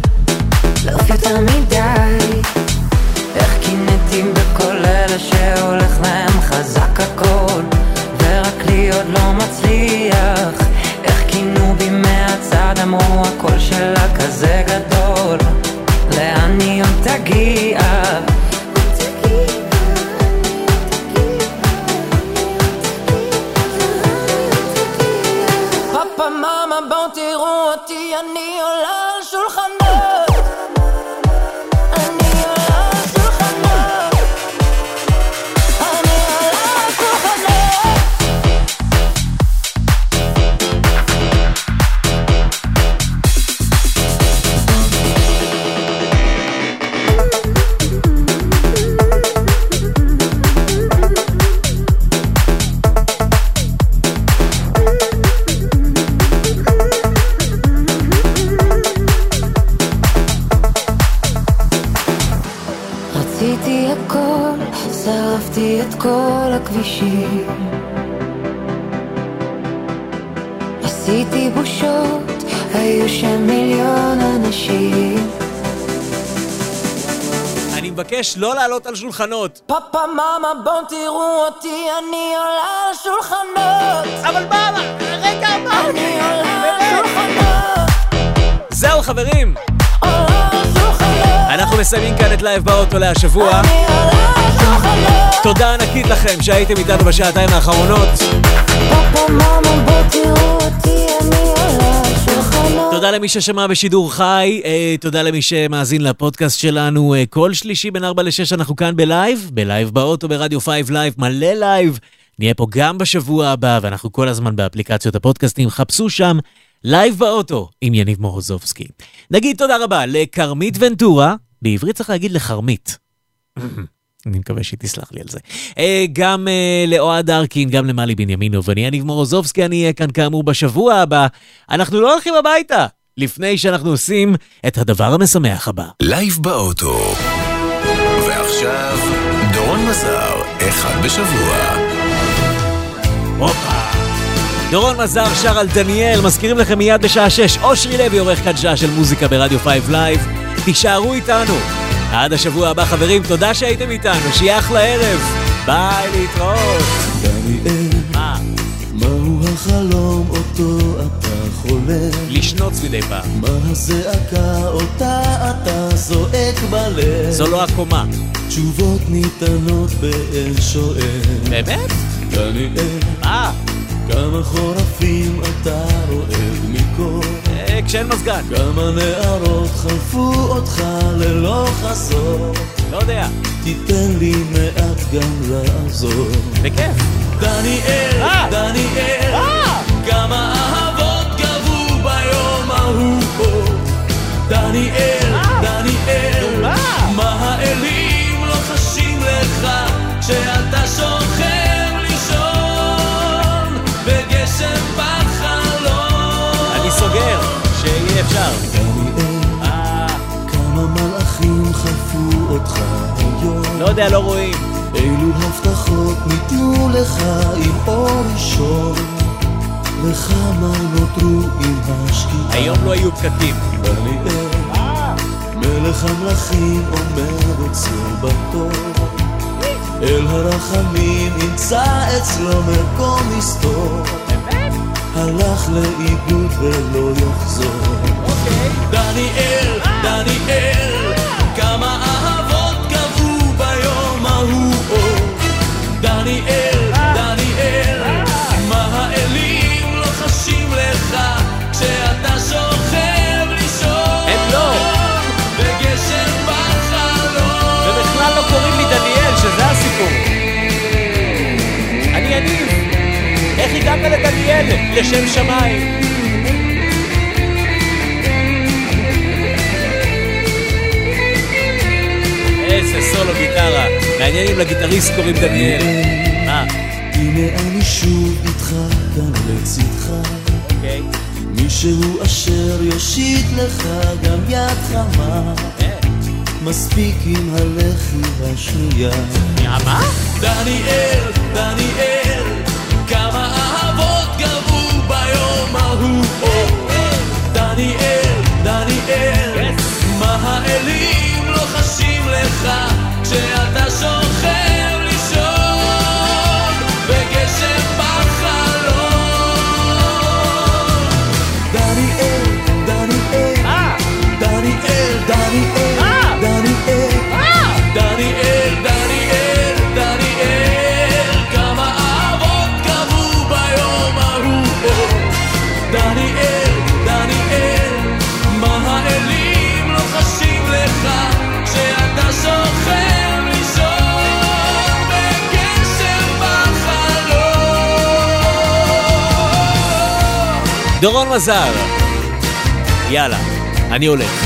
לעוף יותר מדי. איך קינאתי בכל אלה שהולך להם חזק הכל, ורק לי עוד לא מצליח. איך כינו בי מהצד, אמרו הקול שלה כזה גדול, לאן היא עוד תגיע? פאפה מאמה בואו תראו אותי אני עולה את כל הכבישים. עשיתי בושות, היו שם מיליון אנשים. אני מבקש לא לעלות על שולחנות. פאפה מאמה בואו תראו אותי אני עולה על שולחנות אבל מאמה, רגע, מאמה אני עולה על שולחנות זהו חברים, אנחנו מסיימים כאן את לייב באוטו להשבוע. תודה ענקית לכם שהייתם איתנו בשעתיים האחרונות. תודה למי ששמע בשידור חי, אה, תודה למי שמאזין לפודקאסט שלנו. אה, כל שלישי בין 4 ל-6 אנחנו כאן בלייב, בלייב באוטו, ברדיו 5 לייב, מלא לייב. נהיה פה גם בשבוע הבא, ואנחנו כל הזמן באפליקציות הפודקאסטים, חפשו שם לייב באוטו עם יניב מורוזובסקי. נגיד תודה רבה לכרמית ונטורה, בעברית צריך להגיד לחרמית. (laughs) אני מקווה שהיא תסלח לי על זה. אה, גם אה, לאוהד ארקין, גם למלי בנימינוב, ואני יניב מורוזובסקי, אני אהיה כאן כאמור בשבוע הבא. אנחנו לא הולכים הביתה, לפני שאנחנו עושים את הדבר המשמח הבא. לייב באוטו. ועכשיו, דורון מזר, אחד בשבוע. הופה. דורון מזר שר על דניאל, מזכירים לכם מיד בשעה 6, אושרי לוי עורך כאן שעה של מוזיקה ברדיו 5 לייב. תישארו איתנו. עד השבוע הבא חברים, תודה שהייתם איתנו, שיהיה אחלה ערב. ביי, להתראות. דניאל, מה? מהו החלום אותו אתה חולם? לשנוץ מדי פעם. מה הזעקה אותה אתה זועק בלב? זו לא הקומה. תשובות ניתנות באל שואל. באמת? דניאל, אה, כמה חורפים אתה רועד מכל? אה, כשאין מזגן. כמה נערות חלפו אותך ללא חזור? לא יודע. תיתן לי מעט גם לעזור. בכיף. דניאל, אה! דניאל, אה! כמה אהבות גבו ביום ההוא פה. דניאל שיהיה אפשר. לא יודע, לא רואים. אילו הבטחות ניתנו לך עם אור ראשון וכמה נותרו עם השקיעה היום לא היו פקקים. דניאל, מלך המלכים אומר בצור בתור אל הרחמים ימצא אצלו מקום מסתור הלך לאיבוד ולא יחזור. דניאל, דניאל, כמה איך הגעת לדניאל? לשם שמיים. איזה סולו גיטרה. מעניין אם לגיטריסט קוראים דניאל. מה? הנה אני שוב איתך כאן לצדך. אוקיי. מישהו אשר יושיט לך גם יד חמה. מספיק עם הלחי השנייה. מה? דניאל, דניאל, כמה אהבות גבו ביום ההוא. דניאל, דניאל, מה האלים לא לך כשאתה שוכב דורון מזר. יאללה, אני הולך.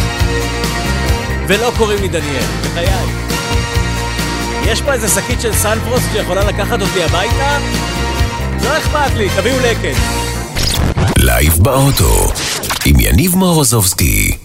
ולא קוראים לי דניאל, בחיי. יש פה איזה שקית של סנפרוסט שיכולה לקחת אותי הביתה? לא אכפת לי, תביאו לקט. לייב באוטו, עם יניב מורוזובסקי.